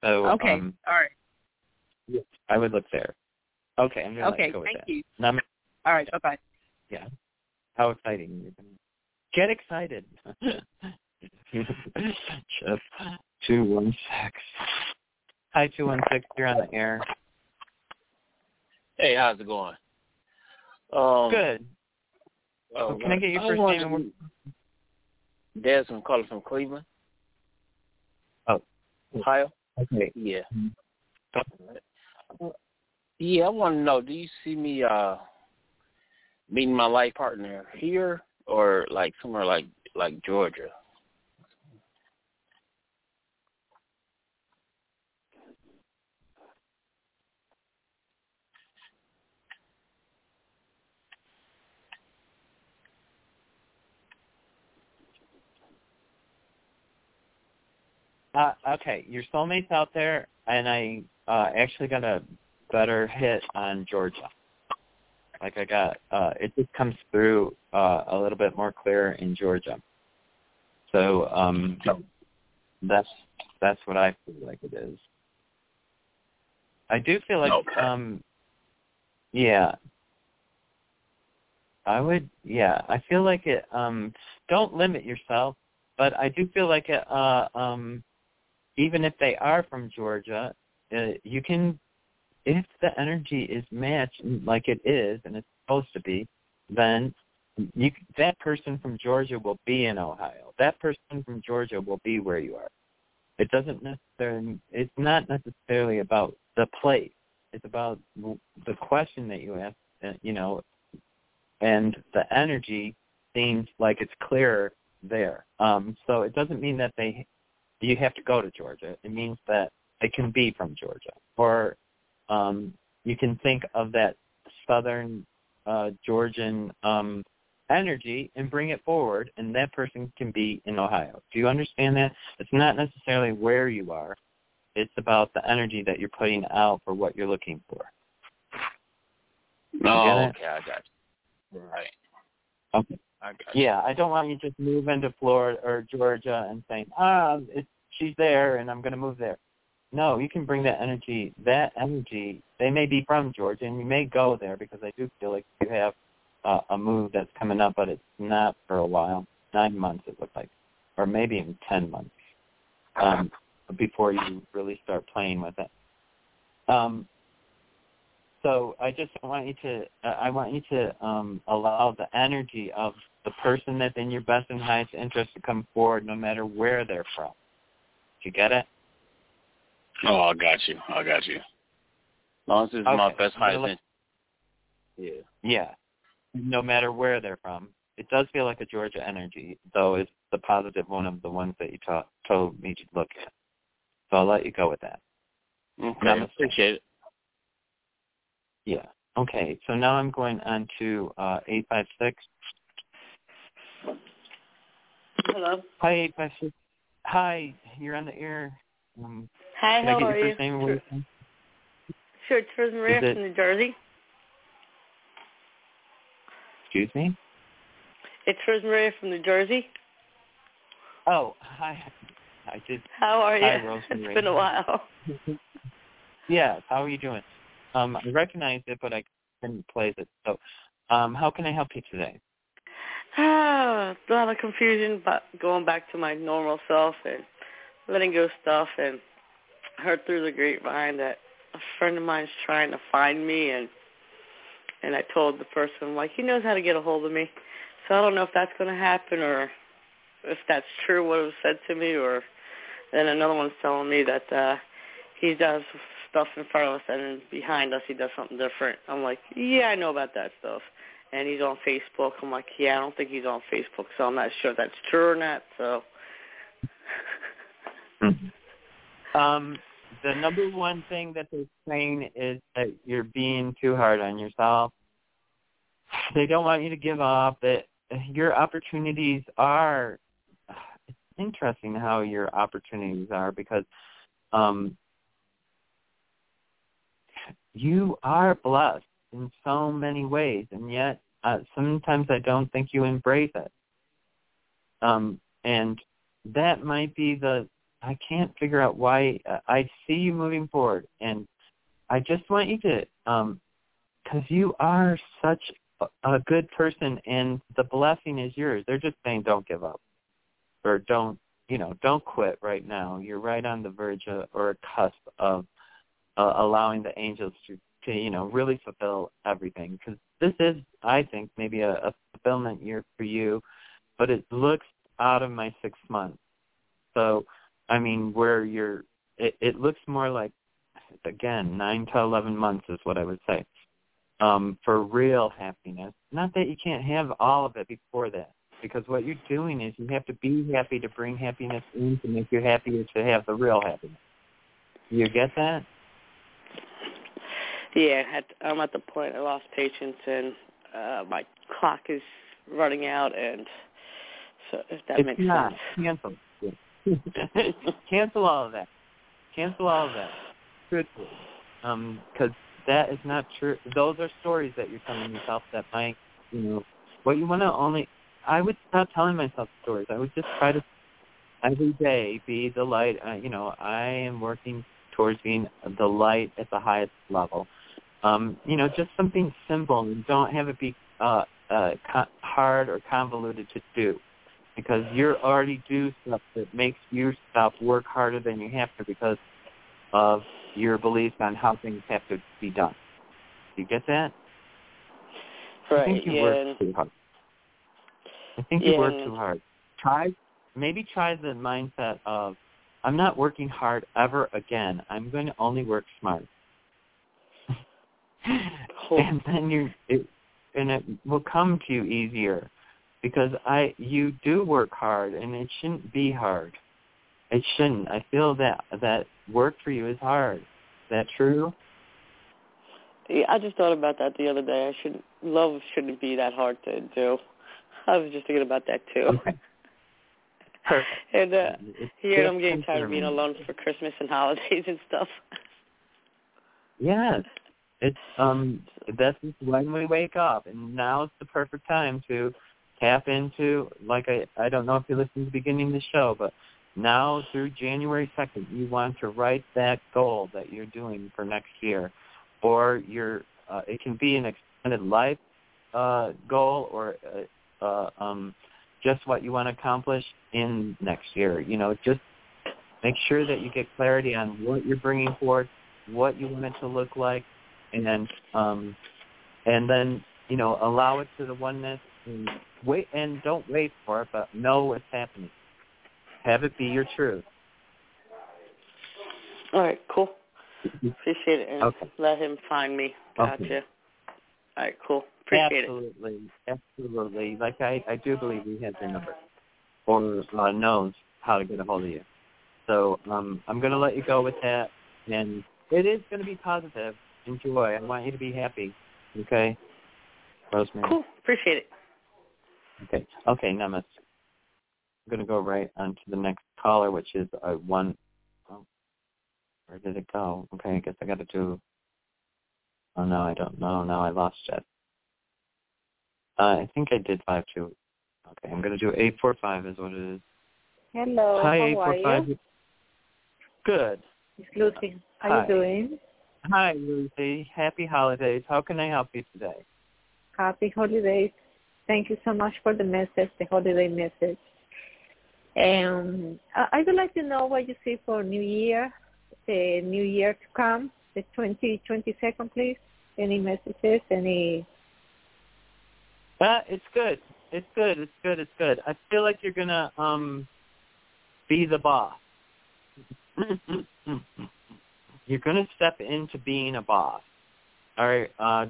So Okay. um All right. I would look there. Okay, I'm gonna Okay. go with Thank that. you. All right. Bye bye. yeah. How exciting get excited. Chip two one six. Hi two one six, you're on the air. Hey, how's it going? Um, Good. oh, Well, can I get your first name and Desmond calling from Cleveland. Oh. Ohio? Okay. Yeah. Yeah, I want to know, do you see me uh meeting my life partner here or like somewhere like like Georgia? Uh, okay, your soulmate's out there, and I uh, actually got a better hit on Georgia. Like I got, uh, it just comes through uh, a little bit more clear in Georgia. So um, that's that's what I feel like it is. I do feel like, Okay. um, yeah, I would, yeah, I feel like it. Um, don't limit yourself, but I do feel like it. Uh, um, even if they are from Georgia, uh, you can if the energy is matched like it is and it's supposed to be, then you that person from Georgia will be in Ohio. That person from Georgia will be where you are. It doesn't necessarily. It's not necessarily about the place. It's about the question that you ask. Uh, you know, and the energy seems like it's clearer there. Um, so it doesn't mean that they you have to go to Georgia. It means that it can be from Georgia, or um, you can think of that southern uh, Georgian um, energy and bring it forward, and that person can be in Ohio. Do you understand that? It's not necessarily where you are. It's about the energy that you're putting out for what you're looking for. No, okay, I got you. Right. Okay. You. Yeah, I don't want you just move into Florida or Georgia and saying, ah, it's, she's there and I'm going to move there. No, you can bring that energy. That energy, they may be from Georgia, and you may go there because I do feel like you have uh, a move that's coming up, but it's not for a while. Nine months, it looks like, or maybe even ten months um, before you really start playing with it. Um, so I just want you to, uh, I want you to um, allow the energy of the person that's in your best and highest interest to come forward, no matter where they're from. Do you get it? Oh, I got you. I got you. As long as it's okay. my best highest interest. Yeah. Yeah no matter where they're from. It does feel like a Georgia energy, though it's the positive one of the ones that you ta- told me to look at. So I'll let you go with that. Okay, Namaste. appreciate it. Yeah. Okay, so now I'm going on to uh, 856. Hello. Hi, 856. Hi, you're on the air. Um, Hi, how are you? Sure, sure it's Rose Maria from New Jersey. Excuse me? It's Rosemary from New Jersey. Oh, hi. I did. How are you? Hi, Rosemary. It's been a while. yeah, how are you doing? Um, I recognized it, but I couldn't place it. So, um, how can I help you today? Ah, a lot of confusion, but going back to my normal self and letting go stuff, and heard through the grapevine that a friend of mine is trying to find me and and I told the person like he knows how to get a hold of me. So I don't know if that's going to happen or if that's true what was said to me or then another one's telling me that uh he does stuff in front of us and behind us he does something different. I'm like, yeah, I know about that stuff. And he's on Facebook. I'm like, yeah, I don't think he's on Facebook, so I'm not sure if that's true or not. So. um, the number one thing that they're saying is that you're being too hard on yourself. They don't want you to give up. That your opportunities are. It's interesting how your opportunities are because um, you are blessed in so many ways, and yet uh, sometimes I don't think you embrace it. Um, and that might be the I can't figure out why uh, I see you moving forward, and I just want you to, um, because you are such a, a good person, and the blessing is yours. They're just saying, don't give up, or don't, you know, don't quit right now. You're right on the verge of, or a cusp of uh, allowing the angels to, to, you know, really fulfill everything. Because this is, I think, maybe a, a fulfillment year for you, but it looks out of my six months. So I mean, where you're, it, it looks more like, again, nine to eleven months is what I would say, um, for real happiness. Not that you can't have all of it before that, because what you're doing is you have to be happy to bring happiness in to make you happier to have the real happiness. You get that? Yeah, I'm at the point I lost patience and uh my clock is running out, and so if that it's makes not. sense. Cancel. Cancel all of that. Cancel all of that. Truthfully. Um, because that is not true. Those are stories that you're telling yourself that might, you know, what you want to only, I would stop telling myself stories. I would just try to every day be the light. Uh, you know, I am working towards being the light at the highest level. Um, you know, just something simple and don't have it be uh, uh, hard or convoluted to do because you're already do stuff that makes yourself work harder than you have to because of your beliefs on how things have to be done. Do you get that? Right. I think you yeah. work too hard. I think you Yeah, work too hard. Try maybe try the mindset of I'm not working hard ever again. I'm going to only work smart. Cool. and then you it and it will come to you easier because I you do work hard and it shouldn't be hard. It shouldn't. I feel that that work for you is hard. Is that true? Yeah, I just thought about that the other day. I shouldn't love shouldn't be that hard to do. I was just thinking about that too. Okay. Perfect. And uh here I'm getting tired of being alone for Christmas and holidays and stuff. Yes. It's um that's when we wake up and now now's the perfect time to tap into like I I don't know if you listened to the beginning of the show, but now through January second you want to write that goal that you're doing for next year. Or your uh it can be an extended life uh goal or uh, uh um just what you want to accomplish in next year. You know, just make sure that you get clarity on what you're bringing forth, what you want it to look like, and um, and then you know allow it to the oneness and wait and don't wait for it, but know what's happening. Have it be your truth. All right, cool. Appreciate it. And Okay. let him find me. Okay. Gotcha. All right, cool. Appreciate it. absolutely, absolutely. Like I, I do believe he has your number, or uh, knows how to get a hold of you. So um, I'm going to let you go with that, and it is going to be positive. Enjoy. I want you to be happy. Okay, Rosemary. Cool. Appreciate it. Okay. Okay, Namaste. I'm going to go right on to the next caller, which is a one. Oh, where did it go? Okay, I guess I got to do. Oh no, I don't know. Now I lost it. Uh, I think I did five two. Okay, I'm going to do eight four five is what it is. Hello, Hi, how eight are you? Good. It's Lucy. How Hi. you doing? Hi, Lucy. Happy holidays. How can I help you today? Happy holidays. Thank you so much for the message, the holiday message. Um, I I would like to know what you see for New Year, the New Year to come, the 2022nd, please. Any messages? Any? Uh, it's good. It's good. It's good. It's good. I feel like you're gonna um be the boss. you're gonna step into being a boss. All right. Uh,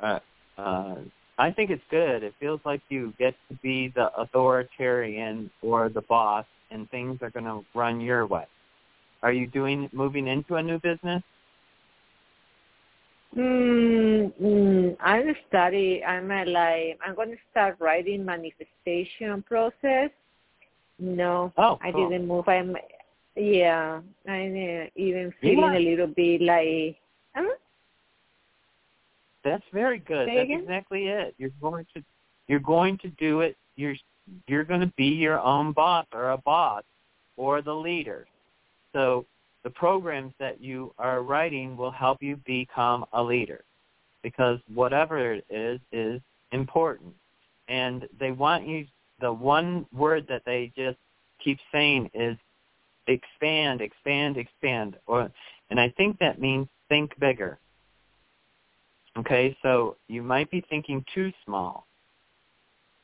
uh, uh, I think it's good. It feels like you get to be the authoritarian or the boss, and things are gonna run your way. Are you doing moving into a new business? Mm, mm, I'm study. I'm a, like I'm going to start writing manifestation process. No, Oh, I didn't move. I'm yeah. I'm uh, even feeling Yeah. a little bit like. Huh? That's very good. Say That's again? exactly it. You're going to you're going to do it. You're you're going to be your own boss or a boss or the leader. So the programs that you are writing will help you become a leader because whatever it is is important. And they want you the one word that they just keep saying is expand, expand, expand. Or and I think that means think bigger. Okay, so you might be thinking too small,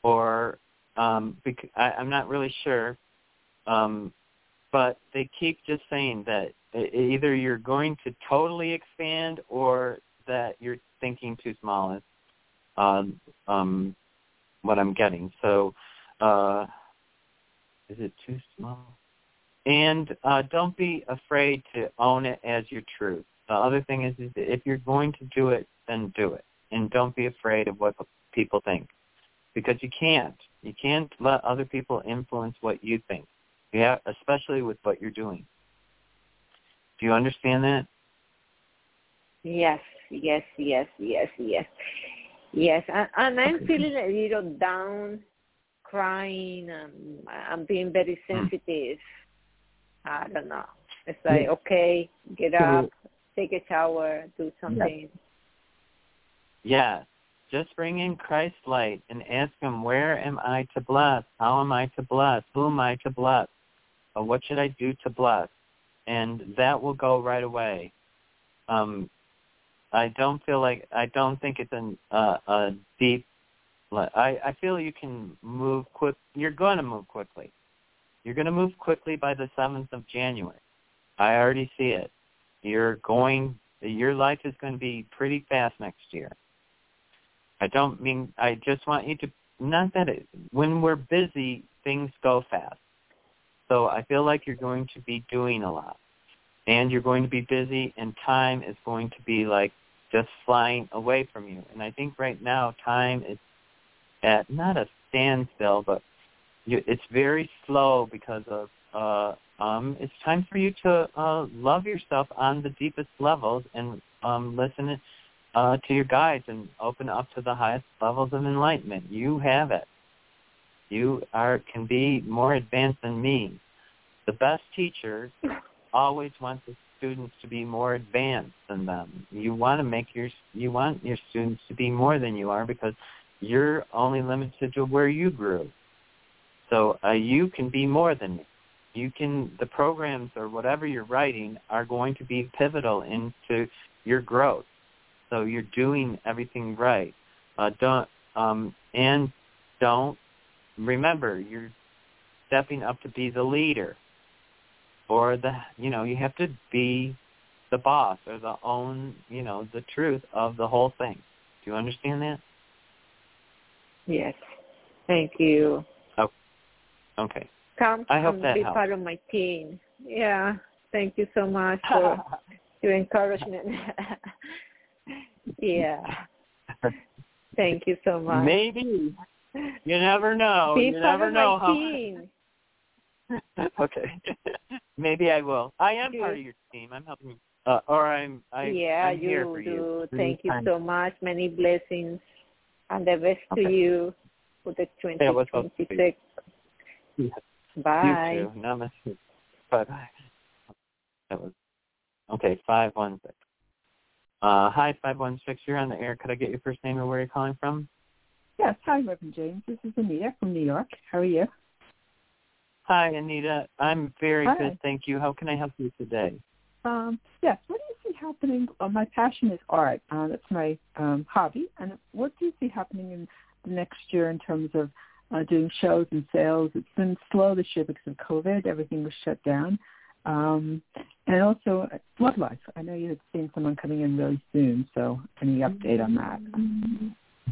or um, bec- I, I'm not really sure, um, but they keep just saying that either you're going to totally expand or that you're thinking too small. Is um, um, what I'm getting. So, uh, is it too small? And uh, don't be afraid to own it as your truth. The other thing is, is that if you're going to do it, then do it, and don't be afraid of what people think, because you can't. You can't let other people influence what you think. Yeah, especially with what you're doing. Do you understand that? Yes, yes, yes, yes, yes, yes. And, and I'm Okay. feeling a little down, crying. Um, I'm being very sensitive. I don't know. It's like okay, get up, take a shower, do something. Yes. Just bring in Christ light and ask him, where am I to bless? How am I to bless? Who am I to bless? Or what should I do to bless? And that will go right away. um I don't feel like I don't think it's an uh, a deep. I I feel you can move quick. You're going to move quickly. You're going to move quickly by the seventh of January. I already see it. You're going. Your life is going to be pretty fast next year. I don't mean. I just want you to. Not that it. When we're busy, things go fast. So I feel like you're going to be doing a lot and you're going to be busy and time is going to be like just flying away from you. And I think right now time is at not a standstill, but you, it's very slow because of uh, um, it's time for you to uh, love yourself on the deepest levels and um, listen uh, to your guides and open up to the highest levels of enlightenment. You have it. You are can be more advanced than me. The best teachers always want the students to be more advanced than them. You want to make your you want your students to be more than you are because you're only limited to where you grew. So uh, you can be more than me. You can the programs or whatever you're writing are going to be pivotal into your growth. So you're doing everything right. Uh, don't um, and don't remember you're stepping up to be the leader or the you know you have to be the boss or the own you know the truth of the whole thing do you understand that yes thank you okay come i hope that be helps. part of my team yeah thank you so much for your encouragement yeah thank you so much maybe you never know be you part never of know my how team. okay. Maybe I will. I am part of your team. I'm helping you. Uh, or I'm I, yeah, I'm you here for do. you. Thank you so much. Many blessings and the best Okay. to you for the Yeah, what's up, 2026. Yeah. Bye. You too. Namaste. Bye bye. That was okay. Five one six. Uh, hi, five one six. You're on the air. Could I get your first name and where you're calling from? Yes. Hi, Reverend James. This is Anita from New York. How are you? Hi, Anita. I'm very Hi. good, thank you. How can I help you today? Um, yes. What do you see happening? Uh, my passion is art. Uh, that's my um, hobby. And what do you see happening in the next year in terms of uh, doing shows and sales? It's been slow this year because of COVID. Everything was shut down. Um, and also uh, love life. I know you had seen someone coming in really soon. So any update on that?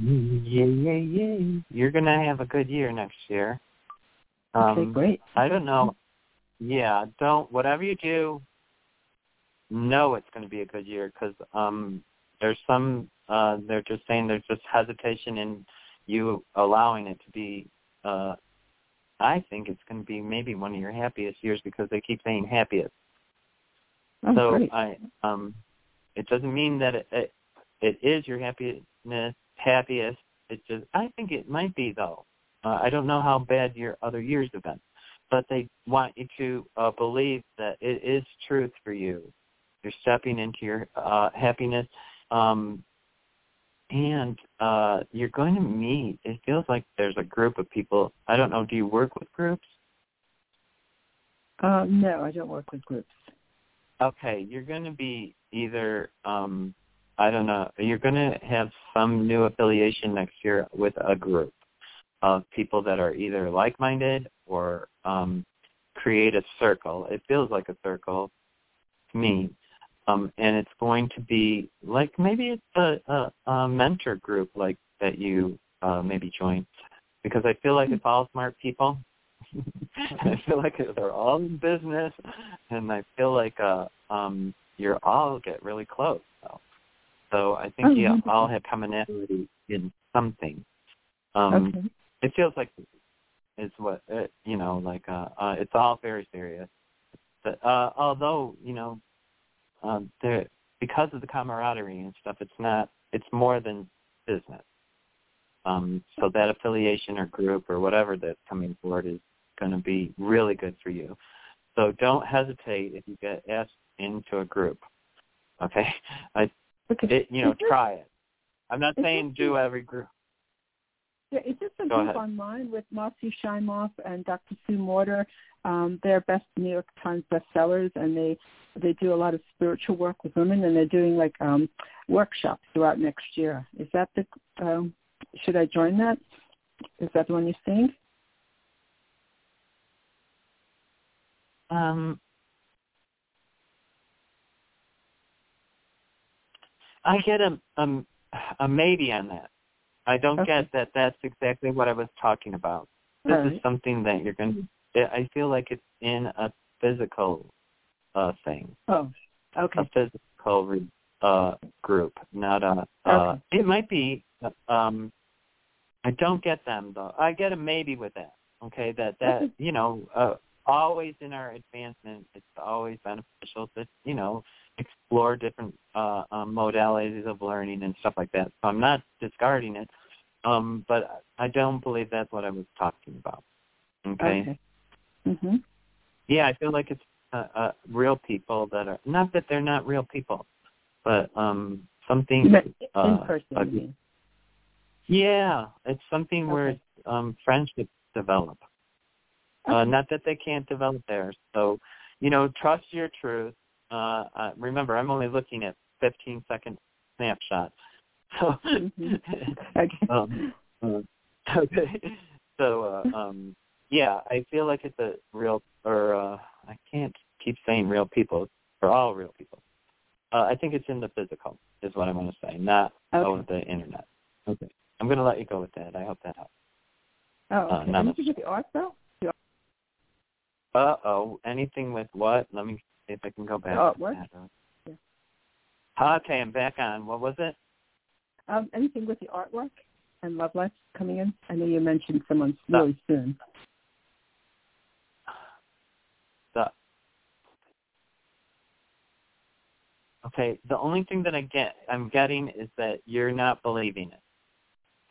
Yeah, yeah, yeah. You're gonna have a good year next year. Um, okay, great. I don't know. Yeah, don't whatever you do. Know it's going to be a good year because um, there's some. Uh, they're just saying there's just hesitation in you allowing it to be. Uh, I think it's going to be maybe one of your happiest years because they keep saying happiest. Oh, so great. I um, it doesn't mean that it, it it is your happiness happiest. It just I think it might be though. Uh, I don't know how bad your other years have been, but they want you to uh, believe that it is truth for you. You're stepping into your uh, happiness, um, and uh, you're going to meet. It feels like there's a group of people. I don't know. Do you work with groups? Um, no, I don't work with groups. Okay, you're going to be either um, I don't know. You're going to have some new affiliation next year with a group of people that are either like-minded or um, create a circle. It feels like a circle to me, um, and it's going to be like maybe it's a, a, a mentor group like that you uh, maybe join, because I feel like it's all smart people. I feel like they're all in business, and I feel like uh, um, you're all get really close. So, so I think Oh, you wonderful. all have commonality in something. Um, okay. It feels like it's what it, you know, like uh, uh, it's all very serious. But uh, although you know, um, there because of the camaraderie and stuff, it's not. It's more than business. Um, so that affiliation or group or whatever that's coming forward is going to be really good for you. So don't hesitate if you get asked into a group. Okay, I, it, you know, try it. I'm not saying do every group. Yeah, it's just a Go group ahead. online with Marcy Shimoff and Dr. Sue Morter. Um, they're best New York Times bestsellers, and they they do a lot of spiritual work with women, and they're doing like um, workshops throughout next year. Is that the? Um, should I join that? Is that the one you're seeing? Um, I get a, a a maybe on that. I don't Okay. get that. That's exactly what I was talking about. This All is something that you're going. to I feel like it's in a physical uh thing, Oh, okay. a physical re, uh group, not a. Uh, Okay. It might be. Um, I don't get them though. I get a maybe with that. Okay, that that you know, uh, always in our advancement, it's always beneficial to you know explore different uh, um, modalities of learning and stuff like that. So I'm not discarding it, um, but I don't believe that's what I was talking about. Okay. Okay. Mhm. Yeah, I feel like it's uh, uh, real people that are not that they're not real people, but um, something. Uh, in person. uh, yeah, it's something where um, friendships develop. Uh, not that they can't develop theirs. So, you know, trust your truth. Uh, uh, remember, I'm only looking at 15 second snapshots. So, Mhm. Okay. um, uh, okay. So, uh, um, yeah, I feel like it's a real, or uh, I can't keep saying real people. For all real people. Uh, I think it's in the physical, is what I want to say, not Okay. over the internet. Okay. I'm going to let you go with that. I hope that helps. Oh, uh, okay. none of- Anything with the art though? The Uh oh. Anything with what? Let me if I can go back. Oh, what? Yeah. Okay, I'm back on. What was it? Um, anything with the artwork and love life coming in? I know you mentioned someone really soon. The Okay, the only thing that I get I'm getting is that you're not believing it.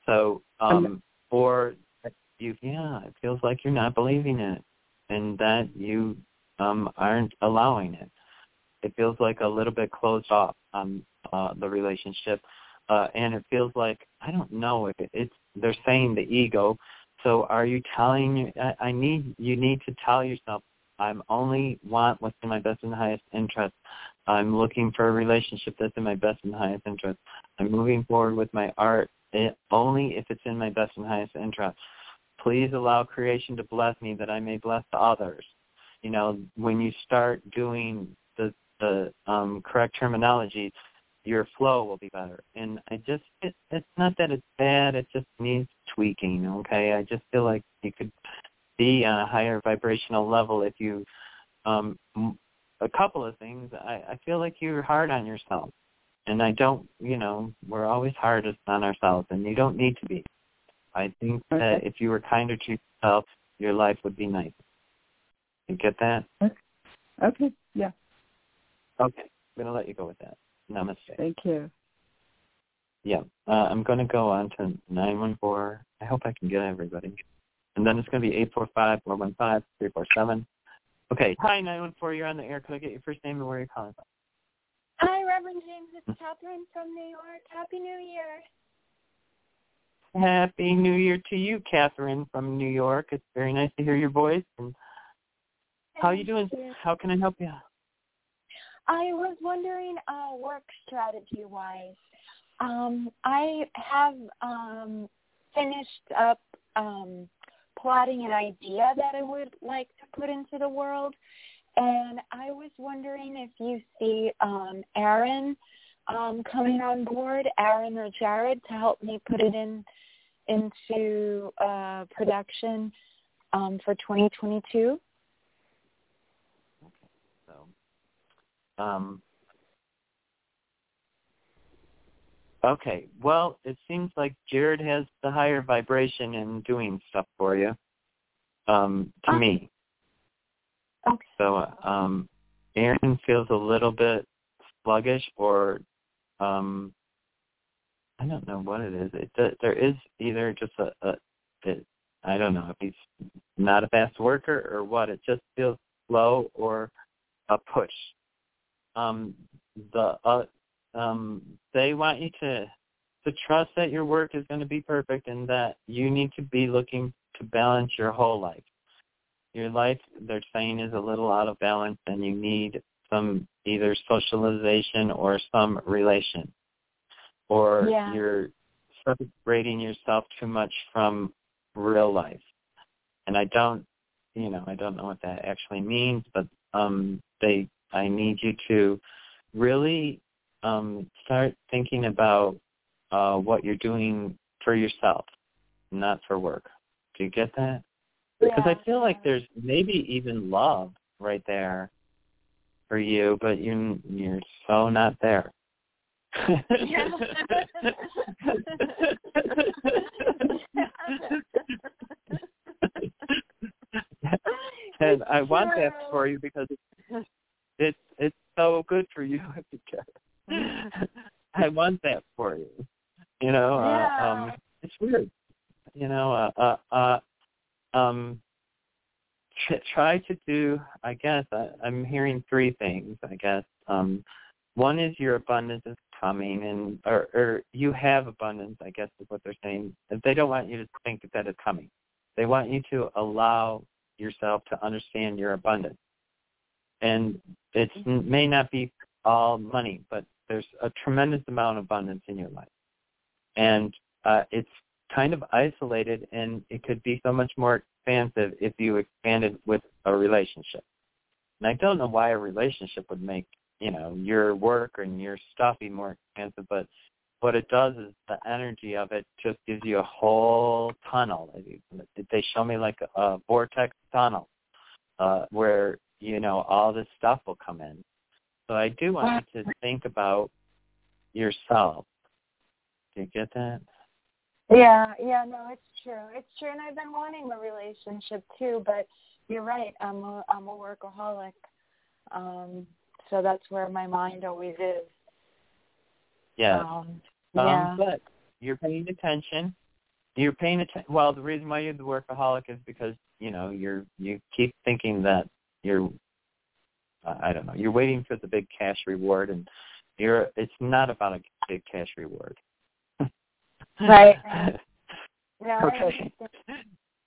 So, um or you yeah, it feels like you're not believing it and that you um aren't allowing it. It feels like a little bit closed off on uh the relationship. Uh and it feels like I don't know if it, it's they're saying the ego. So are you telling I, I need you need to tell yourself I'm only want what's in my best and highest interest. I'm looking for a relationship that's in my best and highest interest. I'm moving forward with my art eh, only if it's in my best and highest interest. Please allow creation to bless me that I may bless others. You know, when you start doing the the um, correct terminology, your flow will be better. And I just it, it's not that it's bad. It just needs tweaking. Okay, I just feel like you could be on a higher vibrational level if you um a couple of things i i feel like you're hard on yourself and i don't you know we're always hardest on ourselves and you don't need to be i think that if you were kinder to yourself your life would be nicer you get that Okay. Yeah. okay i'm going to let you go with that namaste Thank you. yeah uh, i'm going to go on to 914 i hope i can get everybody and then it's going to be eight four five four one five three four seven. Okay. Hi, 914. You're on the air. Could I get your first name and where you're calling from? Hi, Reverend James. It's Catherine from New York. Happy New Year. Happy New Year to you, Catherine from New York. It's very nice to hear your voice. And how you doing? You. How can I help you? I was wondering, uh, work strategy wise. Um, I have um, finished up um, plotting an idea that I would like to put into the world, and I was wondering if you see um, Aaron um, coming on board, Aaron or Jared, to help me put it in into uh, production um, for 2022. So, um, okay. Well, it seems like Jared has the higher vibration in doing stuff for you. Um, to Okay. me. Okay. So, um, Aaron feels a little bit sluggish, or um, I don't know what it is. It th- there is either just a, a it, I don't know if he's not a fast worker or what. It just feels slow or a push. Um, the uh, um, they want you to to trust that your work is going to be perfect and that you need to be looking to balance your whole life. Your life, they're saying, is a little out of balance and you need some either socialization or some relation. Or Yeah. you're separating yourself too much from real life. And I don't, you know, I don't know what that actually means, but um they I need you to really um start thinking about uh what you're doing for yourself, not for work. Do you get that? Because I feel like there's maybe even love right there for you, but you're you're so not there. and I want that for you because it's so good for you if you get it. I want that for you. You know, uh, um it's weird. You know, uh uh uh um tr- try to do I guess I, I'm hearing three things, I guess. Um one is your abundance is coming and or, or you have abundance, I guess is what they're saying. They don't want you to think that it's coming. They want you to allow yourself to understand your abundance. And it may not be all money, but there's a tremendous amount of abundance in your life. And uh, it's kind of isolated and it could be so much more expansive if you expanded with a relationship. And I don't know why a relationship would make, you know, your work and your stuff be more expansive, but what it does is the energy of it just gives you a whole tunnel. They show me like a, a vortex tunnel uh, where you know all this stuff will come in. So I do want you to think about yourself. Do you get that? Yeah, yeah, no, it's true. It's true, and I've been wanting a relationship too. But you're right. I'm a I'm a workaholic, um, so that's where my mind always is. Yeah. Um, Um, yeah. but you're paying attention. You're paying attention. Well, the reason why you're the workaholic is because you know you're you keep thinking that you're I I don't know you're waiting for the big cash reward, and you're it's not about a big cash reward. Right. I okay.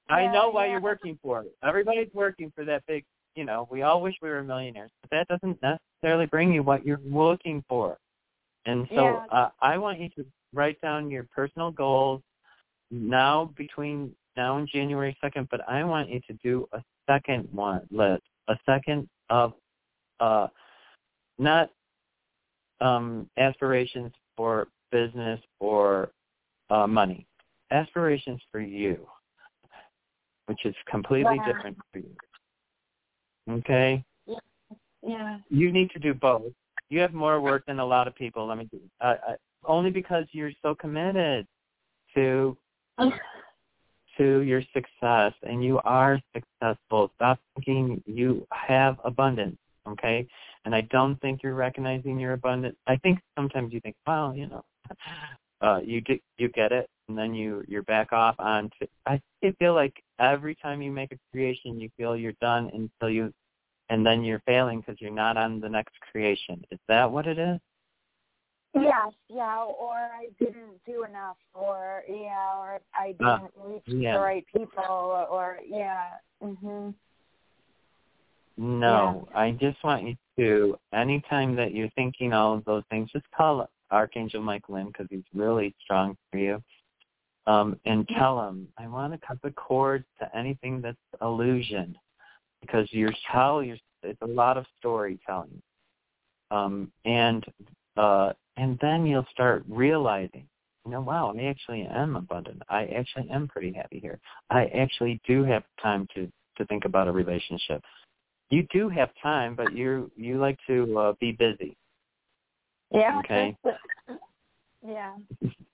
I Yeah, know why yeah. you're working for it. Everybody's working for that big. You know, we all wish we were millionaires, but that doesn't necessarily bring you what you're looking for. And so Yeah. uh, I want you to write down your personal goals now between now and January 2nd, but I want you to do a second one list, a second of uh, not um, aspirations for business or uh, money, aspirations for you, which is completely different for you. Okay? Yeah. you need to do both. You have more work than a lot of people. Let me do, uh, only because you're so committed to to your success, and you are successful. Stop thinking you have abundance. Okay, and I don't think you're recognizing your abundance. I think sometimes you think, well, you know, uh, you get you get it, and then you you're back off on. To, I feel like every time you make a creation, you feel you're done until you and then you're failing because you're not on the next creation. Is that what it is? Yes, yeah, or I didn't do enough, or yeah, or I didn't Ah, reach yeah. the right people, or, yeah. Mhm. No, I just want you to, anytime that you're thinking all of those things, just call Archangel Michael in because he's really strong for you. Um, and tell him, I want to cut the cords to anything that's illusion because you're tell you're, it's a lot of storytelling. Um, and uh, and then you'll start realizing, you know, wow, I actually am abundant. I actually am pretty happy here. I actually do have time to to think about a relationship. You do have time, but you you like to uh, be busy. Yeah. Okay. yeah.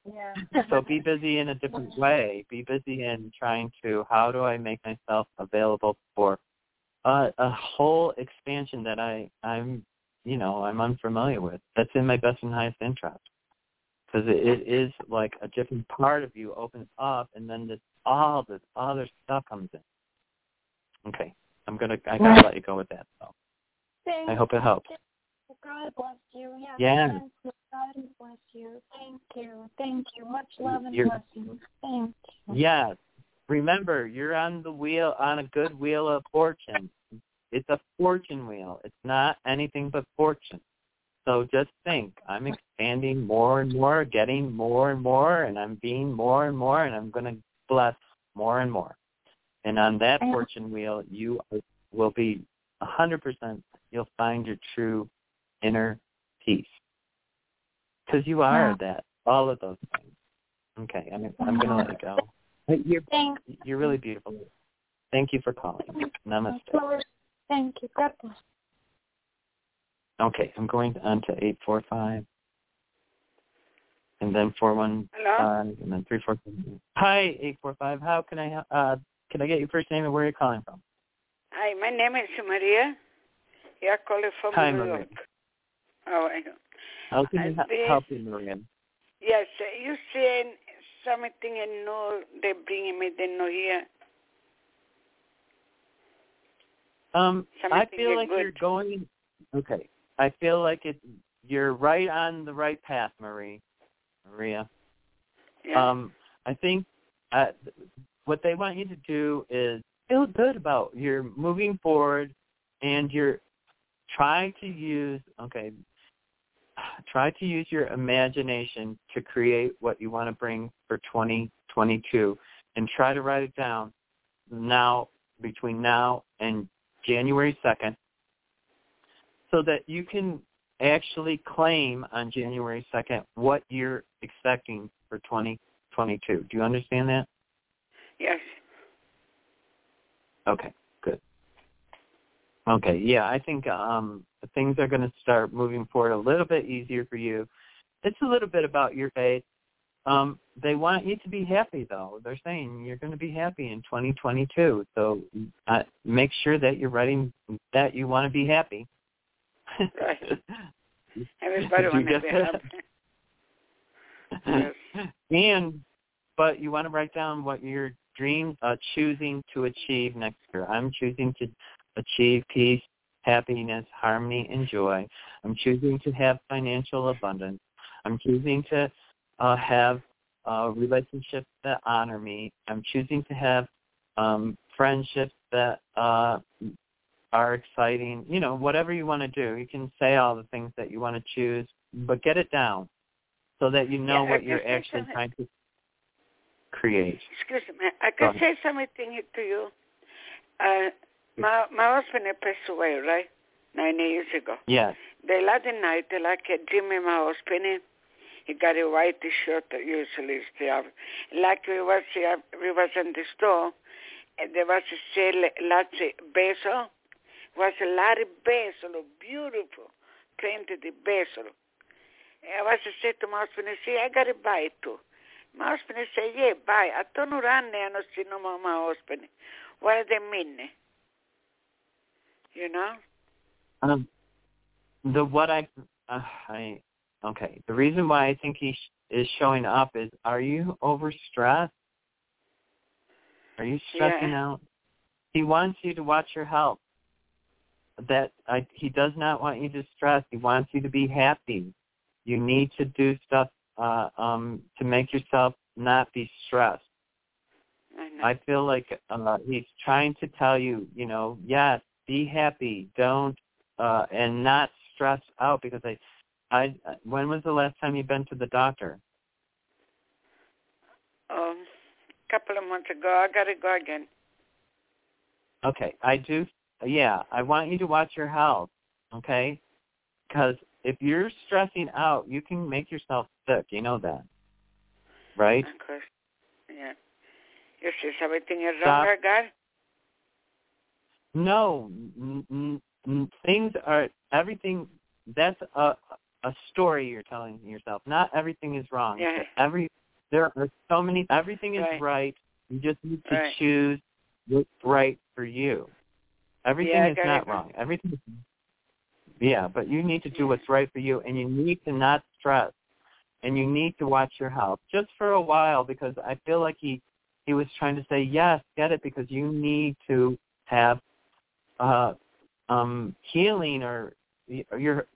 Yeah. so be busy in a different way. Be busy in trying to how do I make myself available for a, a whole expansion that I I'm you know I'm unfamiliar with. That's in my best and highest interest because it, it is like a different part of you opens up, and then this all this other stuff comes in. Okay, I'm gonna I gotta let you go with that. So I hope it helps. God bless you. Yeah. thank you. God bless you. Thank you. Thank you. Much love and You're- blessings. Thank you. Yes. Remember, you're on the wheel on a good wheel of fortune. It's a fortune wheel. It's not anything but fortune. So just think, I'm expanding more and more, getting more and more, and I'm being more and more, and I'm going to bless more and more. And on that fortune wheel, you will be a 100%, you'll find your true inner peace. Because you are Yeah. that, all of those things. Okay, I'm, I'm going to let it go. You're, Thanks. you're really beautiful. Thank you for calling. Namaste. Lord, Thank you. God bless. Okay, I'm going on to 845. And then 415, Hello? and then 345. Hi, 845. How can I? Uh, can I get your first name and where you're calling from? Hi, my name is Maria. You're calling from Hi, New Maria. York. How are you? How can I we help you, Maria? Yes, you saying something and no, they bring me the no here. Um, I feel like good. you're going. Okay, I feel like it. You're right on the right path, Marie. Maria. Yeah. Um, I think uh, what they want you to do is feel good about you're moving forward, and you're trying to use okay. Try to use your imagination to create what you want to bring for 2022, and try to write it down now between now and January 2nd, so that you can actually claim on January 2nd what you're expecting for 2022. Do you understand that? yes. Okay, good. Okay, yeah, I think um, things are going to start moving forward a little bit easier for you. It's a little bit about your faith. Um, they want you to be happy, though. They're saying you're going to be happy in 2022. So uh, make sure that you're writing that you want to be happy. Right. Everybody You want to be happy. And but you want to write down what you're dream uh, choosing to achieve next year. I'm choosing to achieve peace, happiness, harmony, and joy. I'm choosing to have financial abundance. I'm choosing to uh, have uh, relationships that honor me. I'm choosing to have um, friendships that uh, are exciting. You know, whatever you want to do, you can say all the things that you want to choose, but get it down so that you know Yeah, what you're actually something. trying to create. Excuse me. I can say something to you. Uh, my my husband passed away, right? Nine years ago. Yes. The last night, like Jimmy, my husband, he got a white shirt usually still. Like we was uh, we was in the store, and there was a sale, lots of basil. Was a lot of basil, beautiful, printed the basil. I was to say to my husband, see, I got to buy it too. My husband said, yeah, buy. I turn around and I see no more my husband. What do they mean? You know? Um, the what I, uh, I, okay. The reason why I think he sh- is showing up is: Are you overstressed? Are you stressing Yeah. out? He wants you to watch your health. That I, he does not want you to stress. He wants you to be happy. You need to do stuff uh, um, to make yourself not be stressed. I know. I feel like uh, he's trying to tell you, you know, yes, be happy, don't, uh, and not stress out because I, I, when was the last time you've been to the doctor? Um, couple of months ago, I got to go again. Okay, I do, yeah, I want you to watch your health, okay? Because if you're stressing out, you can make yourself sick. You know that, right? Of course. Yeah. You see everything is wrong, I got? No, n- n- things are everything. That's a a story you're telling yourself. Not everything is wrong. Yeah. Every there are so many. Everything is Right. right. You just need to Right. choose what's right for you. Everything Yeah, is not wrong. Everything. Is, yeah, but you need to do what's right for you, and you need to not stress, and you need to watch your health just for a while because I feel like he he was trying to say yes, get it because you need to have uh um healing or your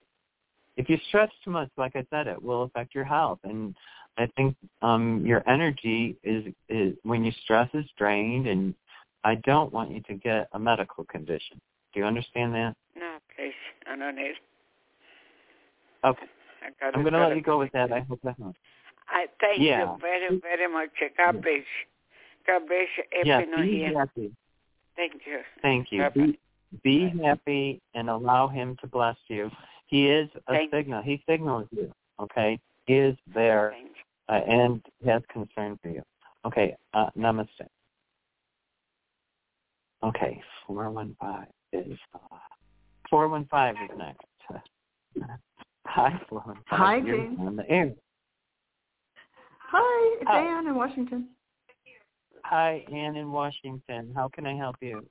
if you stress too much, like I said, it will affect your health. And I think um your energy is is when you stress is drained, and I don't want you to get a medical condition. Do you understand that? No, please. I don't need. Okay. I'm going to let you go with that. I hope that helps. I thank Yeah. you very, very much. God bless. God bless. Yeah, be happy. Thank you. Thank you. Bye-bye. Be, be happy and allow him to bless you. He is a Thank you. signal. He signals you. Okay, he is there uh, and has concern for you. Okay, uh, namaste. Okay, four one five is uh, four one five is next. Hi, four one five. Hi, You're Jane. on the air. Hi, it's Hi. Anne in Washington. Hi, Ann in Washington. How can I help you?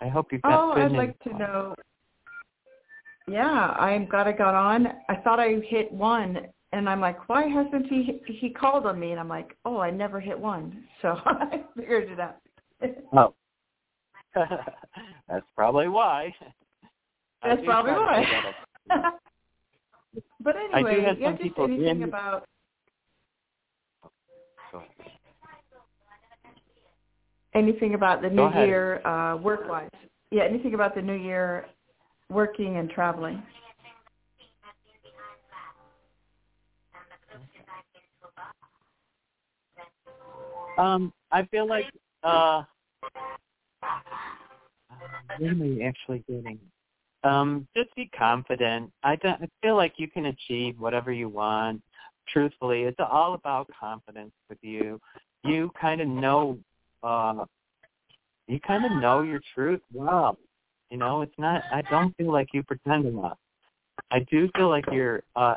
I hope you've got Oh, I'd like to know. Yeah, I'm glad I got on. I thought I hit one, and I'm like, why hasn't he? He called on me, and I'm like, oh, I never hit one, so I figured it out. Oh. That's probably why. That's probably why. but I do anyway, have yeah, some just people anything in- about anything about the Go new ahead. year uh, work-wise. Yeah, anything about the new year working and traveling. Um, I feel like uh what am I actually getting? Um, just be confident. I don't I feel like you can achieve whatever you want. Truthfully, it's all about confidence with you. You kind of know uh you kind of know your truth well. You know, it's not I don't feel like you pretend enough. I do feel like you're uh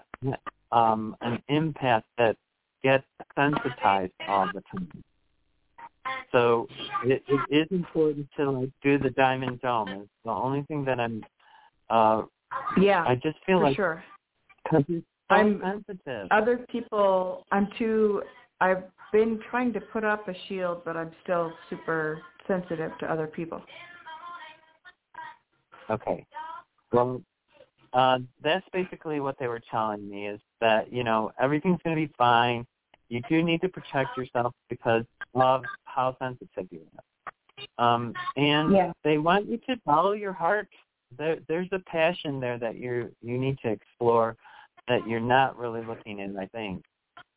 um an empath that gets sensitized all the time. So it, it is important to like do the diamond dome. It's the only thing that I'm. Uh, Yeah, I just feel for like sure. because so I'm- sensitive. Other people, I'm too. I've been trying to put up a shield, but I'm still super sensitive to other people. Okay. Well, uh, that's basically what they were telling me is that you know everything's going to be fine. You do need to protect yourself because of how sensitive you are. Um, and Yeah. they want you to follow your heart. There, there's a passion there that you you need to explore that you're not really looking in. I think,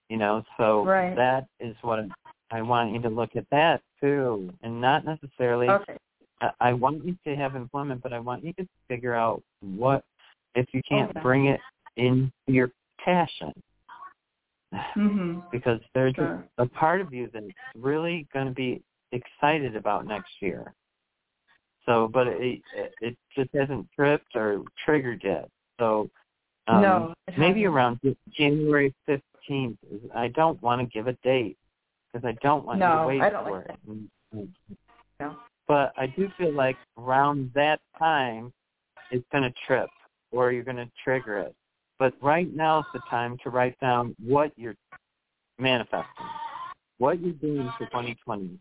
you know. So Right. that is what I want you to look at that too, and not necessarily. Okay. I I want you to have employment, but I want you to figure out what if you can't Okay. bring it into your passion, Mhm. because there's Sure. a, a part of you that's really going to be excited about next year. So, but it it, it just hasn't tripped or triggered yet. So, um, No, maybe around January fifteenth. I don't want to give a date because I don't want you No, to wait I don't for like it. And- and- No. But I do feel like around that time it's going to trip or you're going to trigger it. But right now is the time to write down what you're manifesting, what you're doing for 2020.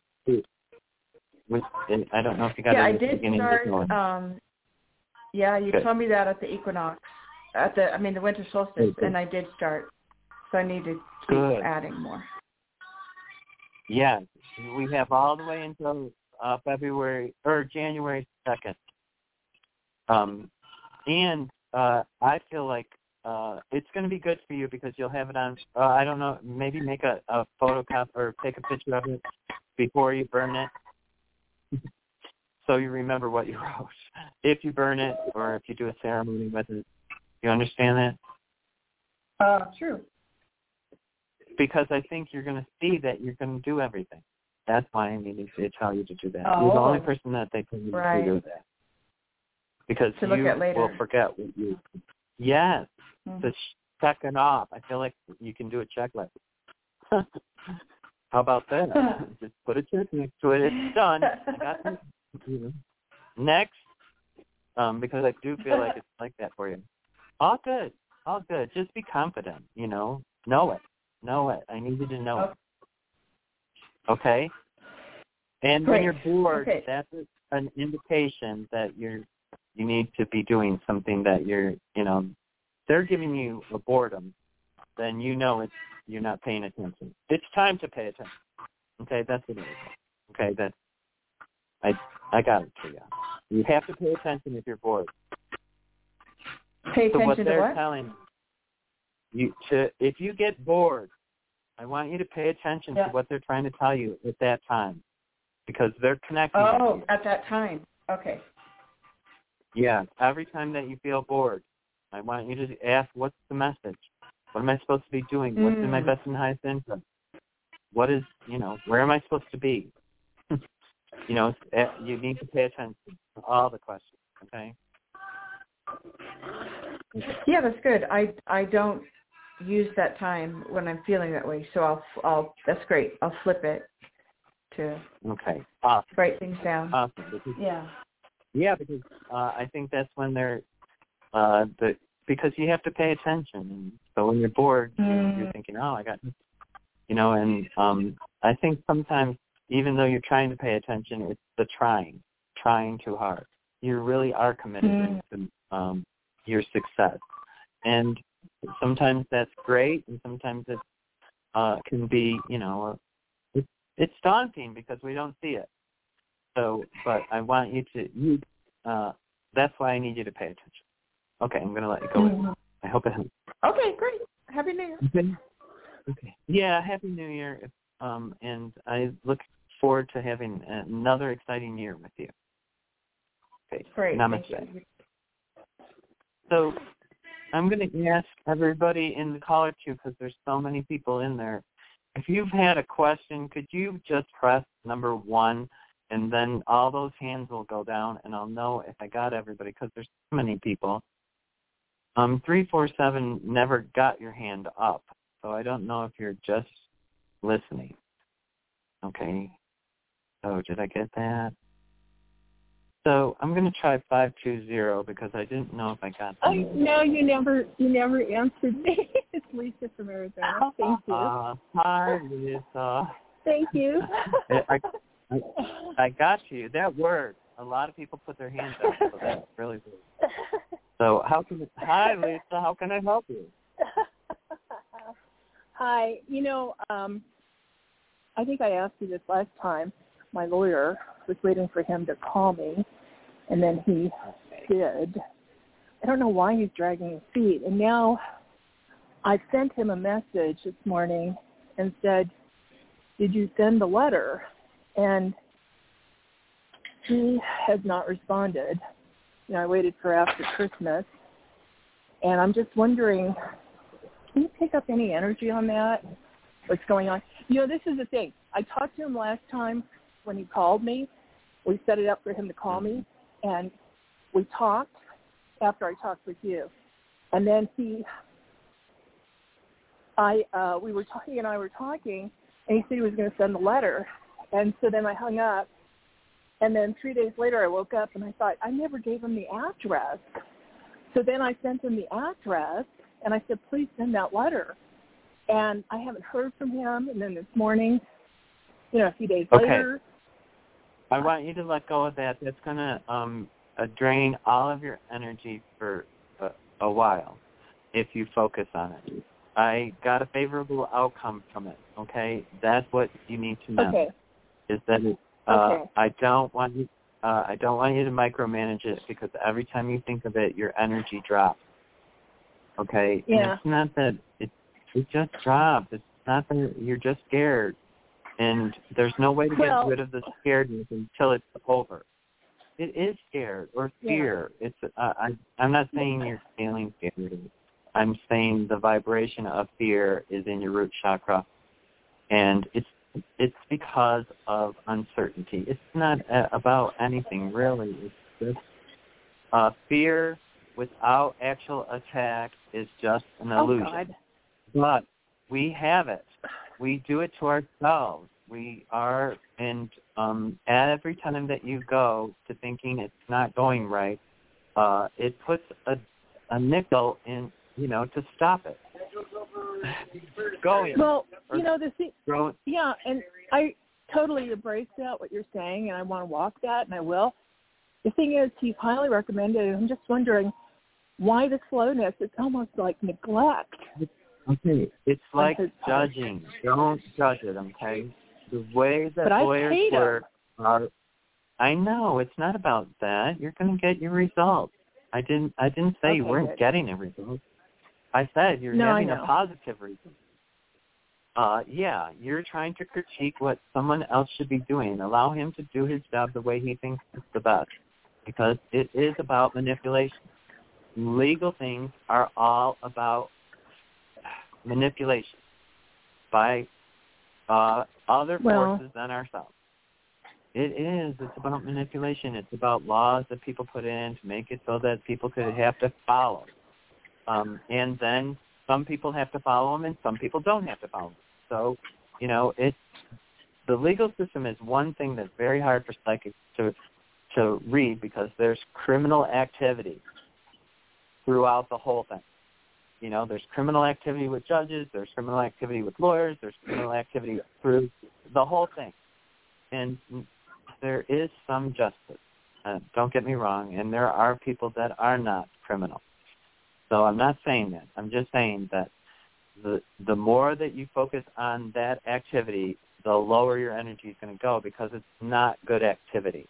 With, and I don't know if you got yeah, it I at the did beginning start. Um, yeah, you Good. told me that at the equinox, at the I mean the winter solstice, and I did start. So I need to keep Good. adding more. Yeah, we have all the way until uh, February or January second. Um, and uh, I feel like uh, it's going to be good for you because you'll have it on. Uh, I don't know, maybe make a, a photocopy or take a picture of it before you burn it, so you remember what you wrote. If you burn it or if you do a ceremony with it, you understand that? Uh, true. because I think you're going to see that you're going to do everything. That's why I needed to tell you to do that. You're the only Oh. person that they can Right. to do that. Because To you will forget what you. Yes, Mhm. to check it off. I feel like you can do a checklist. How about that? Just put a check next to it. It's done. I got this. Next, um, because I do feel like it's like that for you. All good. All good. Just be confident. You know, know it. Know it. I need you to know it. Okay. And when you're bored, Okay. that's an indication that you're you need to be doing something that you're you know they're giving you a boredom, then you know it's you're not paying attention. It's time to pay attention. Okay, that's what it is. Okay, that's I I got it for you. You have to pay attention if you're bored. Pay So what attention they're to what? telling you to if you get bored, I want you to pay attention Yeah. to what they're trying to tell you at that time, because they're connecting. Oh, at that time. Okay. Yeah, every time that you feel bored, I want you to ask, what's the message? What am I supposed to be doing? What's in my Mm. best and highest interest? What is, you know, where am I supposed to be? you know, eh, you need to pay attention to all the questions, okay? Yeah, that's good. I I don't use that time when I'm feeling that way, so I'll I'll that's great. I'll flip it to Okay, awesome. write things down. Awesome. Because, Yeah. yeah, because uh, I think that's when they're, uh, the because you have to pay attention. And so when you're bored, you're, you're Mm. thinking, oh, I got, you know, and um, I think sometimes even though you're trying to pay attention, it's the trying, trying too hard. You really are committed Mm. to um, your success, and sometimes that's great, and sometimes it uh, can be, you know, it's it's daunting because we don't see it. So, but I want you to you. Uh, that's why I need you to pay attention. Okay, I'm gonna let you go. Mhm. I hope it helps. Okay, great. Happy New Year. Okay. Okay. Yeah, happy New Year. Um, and I look forward to having another exciting year with you. Okay. Great. Namaste. So I'm going to ask everybody in the caller queue because there's so many people in there. If you've had a question, could you just press number one, and then all those hands will go down, and I'll know if I got everybody because there's so many people. Um, three four seven never got your hand up, so I don't know if you're just listening. Okay. So did I get that? So I'm going to try five two zero because I didn't know if I got that. I no, you never you never answered me. it's Lisa from Arizona. Thank you. Uh, hi, Lisa. Thank you. I, I, I got you. That word. A lot of people put their hands up, so that's really good. So how can hi Lisa? How can I help you? Hi. You know, um, I think I asked you this last time. My lawyer was waiting for him to call me, and then he did. I don't know why he's dragging his feet. And now I sent him a message this morning and said, did you send the letter? And he has not responded. You know, I waited for after Christmas. And I'm just wondering, can you pick up any energy on that? What's going on? You know, this is the thing. I talked to him last time when he called me. We set it up for him to call me, and we talked after I talked with you. And then he, I, uh, we were talking, and I were talking, and he said he was going to send the letter. And so then I hung up. And then three days later, I woke up and I thought, I never gave him the address. So then I sent him the address, and I said, please send that letter. And I haven't heard from him. And then this morning, you know, a few days Okay. later, I want you to let go of that. That's going to um, uh, drain all of your energy for a, a while if you focus on it. I got a favorable outcome from it. Okay, that's what you need to know. okay, Is that it, uh, Okay. I don't want you. Uh, I don't want you to micromanage it because every time you think of it, your energy drops. Okay. And Yeah. it's not that it it just drops. It's not that you're just scared, and there's no way to get Well- rid of the scaredness until it's over. It is scared or Yeah. fear. It's uh, I I'm not saying you're feeling scared. I'm saying the vibration of fear is in your root chakra, and it's it's because of uncertainty. It's not uh, about anything really. It's just uh, fear without actual attack is just an oh illusion. God, But we have it. We do it to ourselves. We are, and um, at every time that you go to thinking it's not going right, uh, it puts a, a nickel in, you know, to stop it. going. well, you know, the thing, yeah, and I totally embrace that what you're saying, and I want to walk that, and I will. The thing is, he's highly recommended. and I'm just wondering, why the slowness? It's almost like neglect. Okay, it's like part. judging. Don't judge it, okay? The way that lawyers work are I know, it's not about that. You're gonna get your results. I didn't I didn't say you weren't good. getting a result. I said you're No, having a positive result. Uh yeah, you're trying to critique what someone else should be doing. Allow him to do his job the way he thinks is the best. Because it is about manipulation. Legal things are all about manipulation by uh, other Well- forces than ourselves. It is. It's about manipulation. It's about laws that people put in to make it so that people could have to follow. Um, and then some people have to follow them, and some people don't have to follow them. So, you know, it's the legal system is one thing that's very hard for psychics to to read because there's criminal activity throughout the whole thing. You know, there's criminal activity with judges, there's criminal activity with lawyers, there's criminal activity through the whole thing. And there is some justice. Uh, don't get me wrong, and there are people that are not criminal. So I'm not saying that. I'm just saying that the the more that you focus on that activity, the lower your energy is going to go because it's not good activity.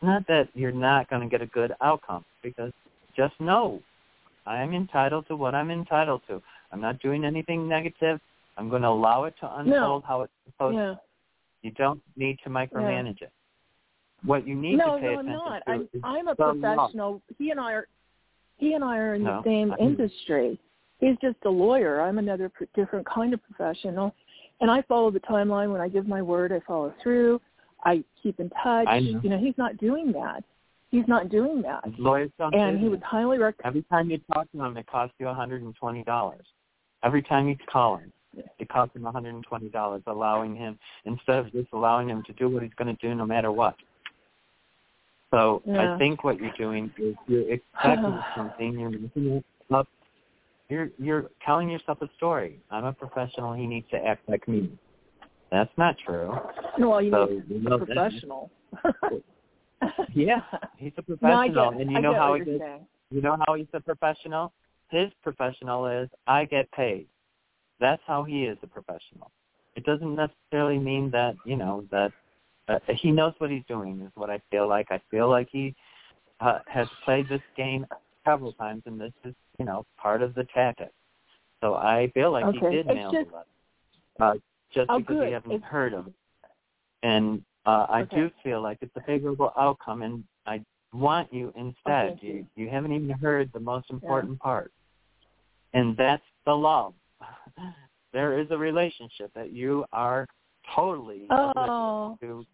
Not that you're not going to get a good outcome because just know I am entitled to what I'm entitled to. I'm not doing anything negative. I'm going to allow it to unfold how it's supposed Yeah. to. You don't need to micromanage it. What you need no, to pay no, I'm attention not. to I'm is I'm a the law. professional. He and I are he and I are in No, the same I know. industry. He's just a lawyer. I'm another pr- different kind of professional, and I follow the timeline. When I give my word, I follow through. I keep in touch. Know. You know, he's not doing that. He's not doing that. Lawyers don't And do he was highly rec- Every time you talk to him, it costs you $120. Every time you call him, it costs him $120, allowing him, instead of just allowing him to do what he's going to do no matter what. So Yeah. I think what you're doing is you're expecting something, you're making it up. You're, you're telling yourself a story. I'm a professional, he needs to act like me. That's not true. Well, you So, a know that. professional. Yeah, he's a professional, get, and you know how he gets you know how he's a professional? His professional is I get paid. That's how he is a professional. It doesn't necessarily mean that, you know, that uh, he knows what he's doing is what I feel like. I feel like he uh, has played this game several times and this is, you know, part of the tactic. So I feel like he did It's nail just- the letter. Uh, just Oh, because good. we haven't It's- heard of it. And uh, I Okay. do feel like it's a favorable outcome, and I want you instead. you. you haven't even heard the most important part, and that's the love. there is a relationship that you are totally Oh, to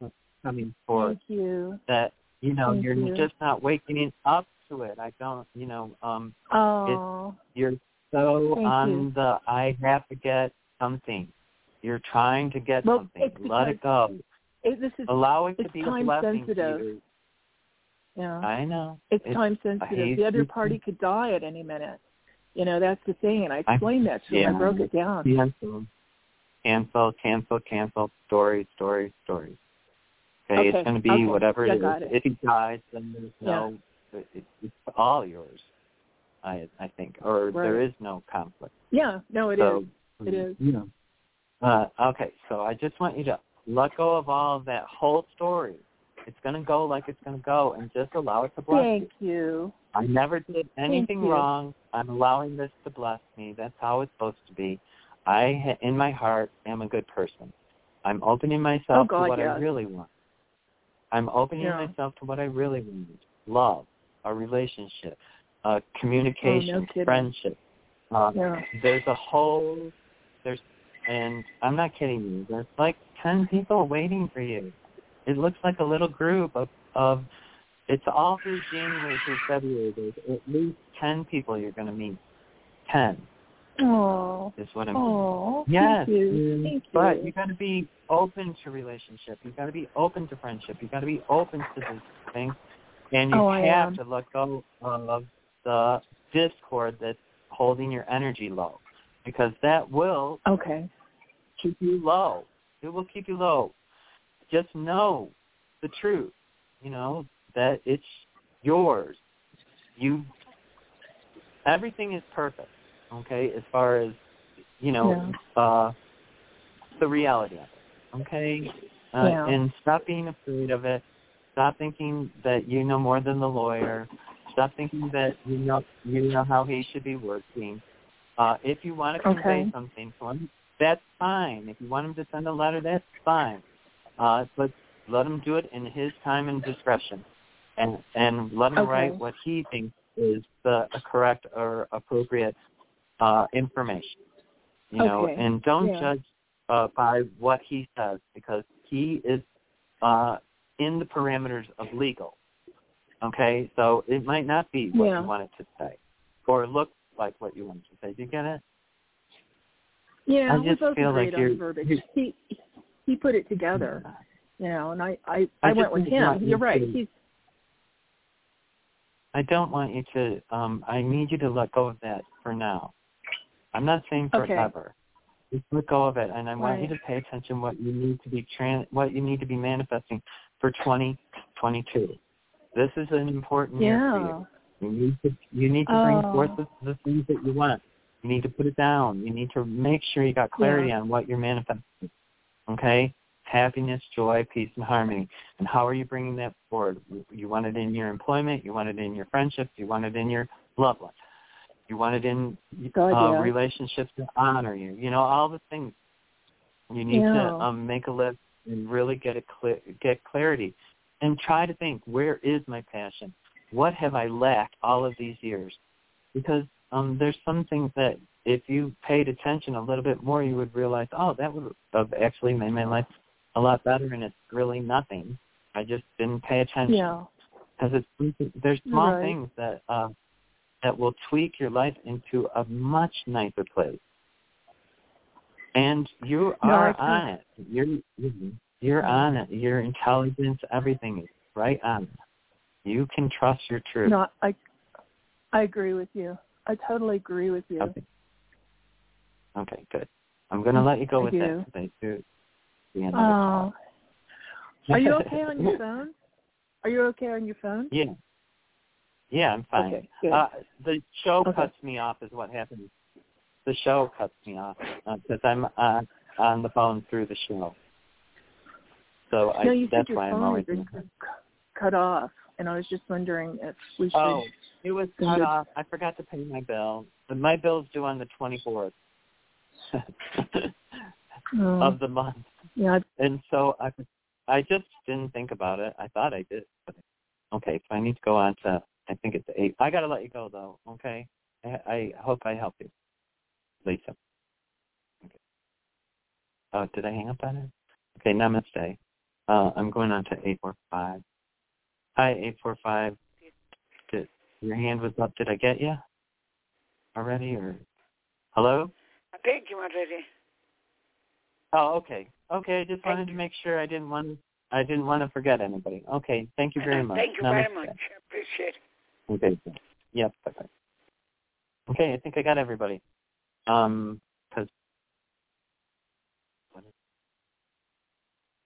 coming forth. thank you. That you know Thank you're you. just not waking up to it. I don't. You know. Um. Oh, You're so Thank on you. the I have to get something. You're trying to get Well, something. Let it go. It, this is Allow it to it's be time sensitive. yeah. I know. It's, It's- time sensitive. The other party could die at any minute. You know, that's the thing, and I I- explained that to him. I broke it down. Cancel, cancel, cancel, cancel. Story, story, story. Okay, Okay, it's going to be okay. whatever Yeah, it is. it. If he dies, then there's no. It, it, it's all yours. I I think, or there Right. is no conflict. Yeah, no, it is. so, It is. You know. Uh, okay, so I just want you to let go of all of that whole story. It's going to go like it's going to go, and just allow it to bless you. Thank you. I never did anything wrong. I'm allowing this to bless me. That's how it's supposed to be. I, ha- in my heart, am a good person. I'm opening myself Oh, God, to what yes. I really want. I'm opening Yeah. myself to what I really want. Love, a relationship, uh, communication, Oh, no friendship. Uh, Yeah. There's a whole, there's, and I'm not kidding you. There's like ten people waiting for you. It looks like a little group of, of it's all through January through February. There's at least ten people you're going to meet. Ten Oh, is what I'm. oh, yes, thank you. Thank you. but you got to be open to relationship. You got to be open to friendship. You got to be open to this thing, and you Oh, have to let go of the discord that's holding your energy low, because that will Okay. keep you low. It will keep you low. Just know the truth. You know that it's yours. You everything is perfect. Okay, as far as you know, uh, the reality of it. Okay, uh, Yeah. and stop being afraid of it. Stop thinking that you know more than the lawyer. Stop thinking that you know you know how he should be working. Uh, if you want to convey Okay. something to him, that's fine. If you want him to send a letter, that's fine. Uh, but let him do it in his time and discretion, and and let him Okay. write what he thinks is the correct or appropriate uh, information. You know, and don't Yeah. judge uh, by what he says because he is uh, in the parameters of legal. Okay, so it might not be what Yeah. you want it to say, or look like what you want to say. Do you get it? Yeah, I we just both feel like on verbiage. He he put it together, you know, and I I, I I, went with him. you You're right. to- He's I don't want you to. Um, I need you to let go of that for now. I'm not saying Okay. forever. Just let go of it, and I want you to pay attention what you need to be tran- what you need to be manifesting for 2022. This is an important year for you. You need to you need to bring Oh. forth the, the things that you want. You need to put it down. You need to make sure you got clarity Yeah. on what you're manifesting. Okay? Happiness, joy, peace, and harmony. And how are you bringing that forward? You want it in your employment. You want it in your friendships. You want it in your love life. You want it in God, uh, yeah. relationships that honor you. You know all the things. You need Yeah. to um, make a list and really get a clear, get clarity, and try to think where is my passion? What have I lacked all of these years? Because um, there's some things that if you paid attention a little bit more, you would realize, oh, that would have actually made my life a lot better, and it's really nothing. I just didn't pay attention Yeah. because it's there's small Right. things that uh, that will tweak your life into a much nicer place. And you are can- on it. You're you're on it. Your intelligence, everything is right on it. You can trust your truth. No, I I agree with you. I totally agree with you. Okay. Okay, good. I'm going to let you go with that because I do. the end of the call. Oh. Are you okay on your phone? Are you okay on your phone? Yeah. Yeah, I'm fine. Okay, good. Uh, the show Okay. cuts me off is what happens. The show cuts me off because I'm uh, on the phone through the show. So I, no, you that's why I'm always. cut off, and I was just wondering if we should. Oh, it was cut off. I forgot to pay my bill. But my bill's due on the 24th Oh, of the month. yeah, And so I I just didn't think about it. I thought I did. But okay, so I need to go on to I think it's eight. I gotta let you go though. Okay, I, I hope I help you, Lisa. Okay. Oh, did I hang up on it? Okay, namaste. Uh, I'm going on to eight four five. Hi, eight four five. Did your hand was up? Did I get you already or hello? I think you already. Oh, okay. Okay, I just wanted to make sure I didn't want I didn't want to forget anybody. Okay, thank you very much. Thank you very much. I appreciate it. Okay. Yep. Bye-bye. Okay, I think I got everybody. Um, cause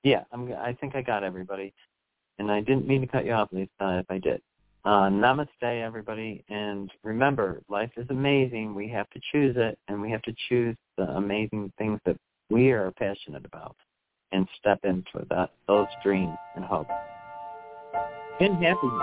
yeah, I'm. I think I got everybody, and I didn't mean to cut you off, Lisa. If I did, uh, namaste, everybody, and remember, life is amazing. We have to choose it, and we have to choose the amazing things that we are passionate about, and step into that those dreams and hopes. And happiness.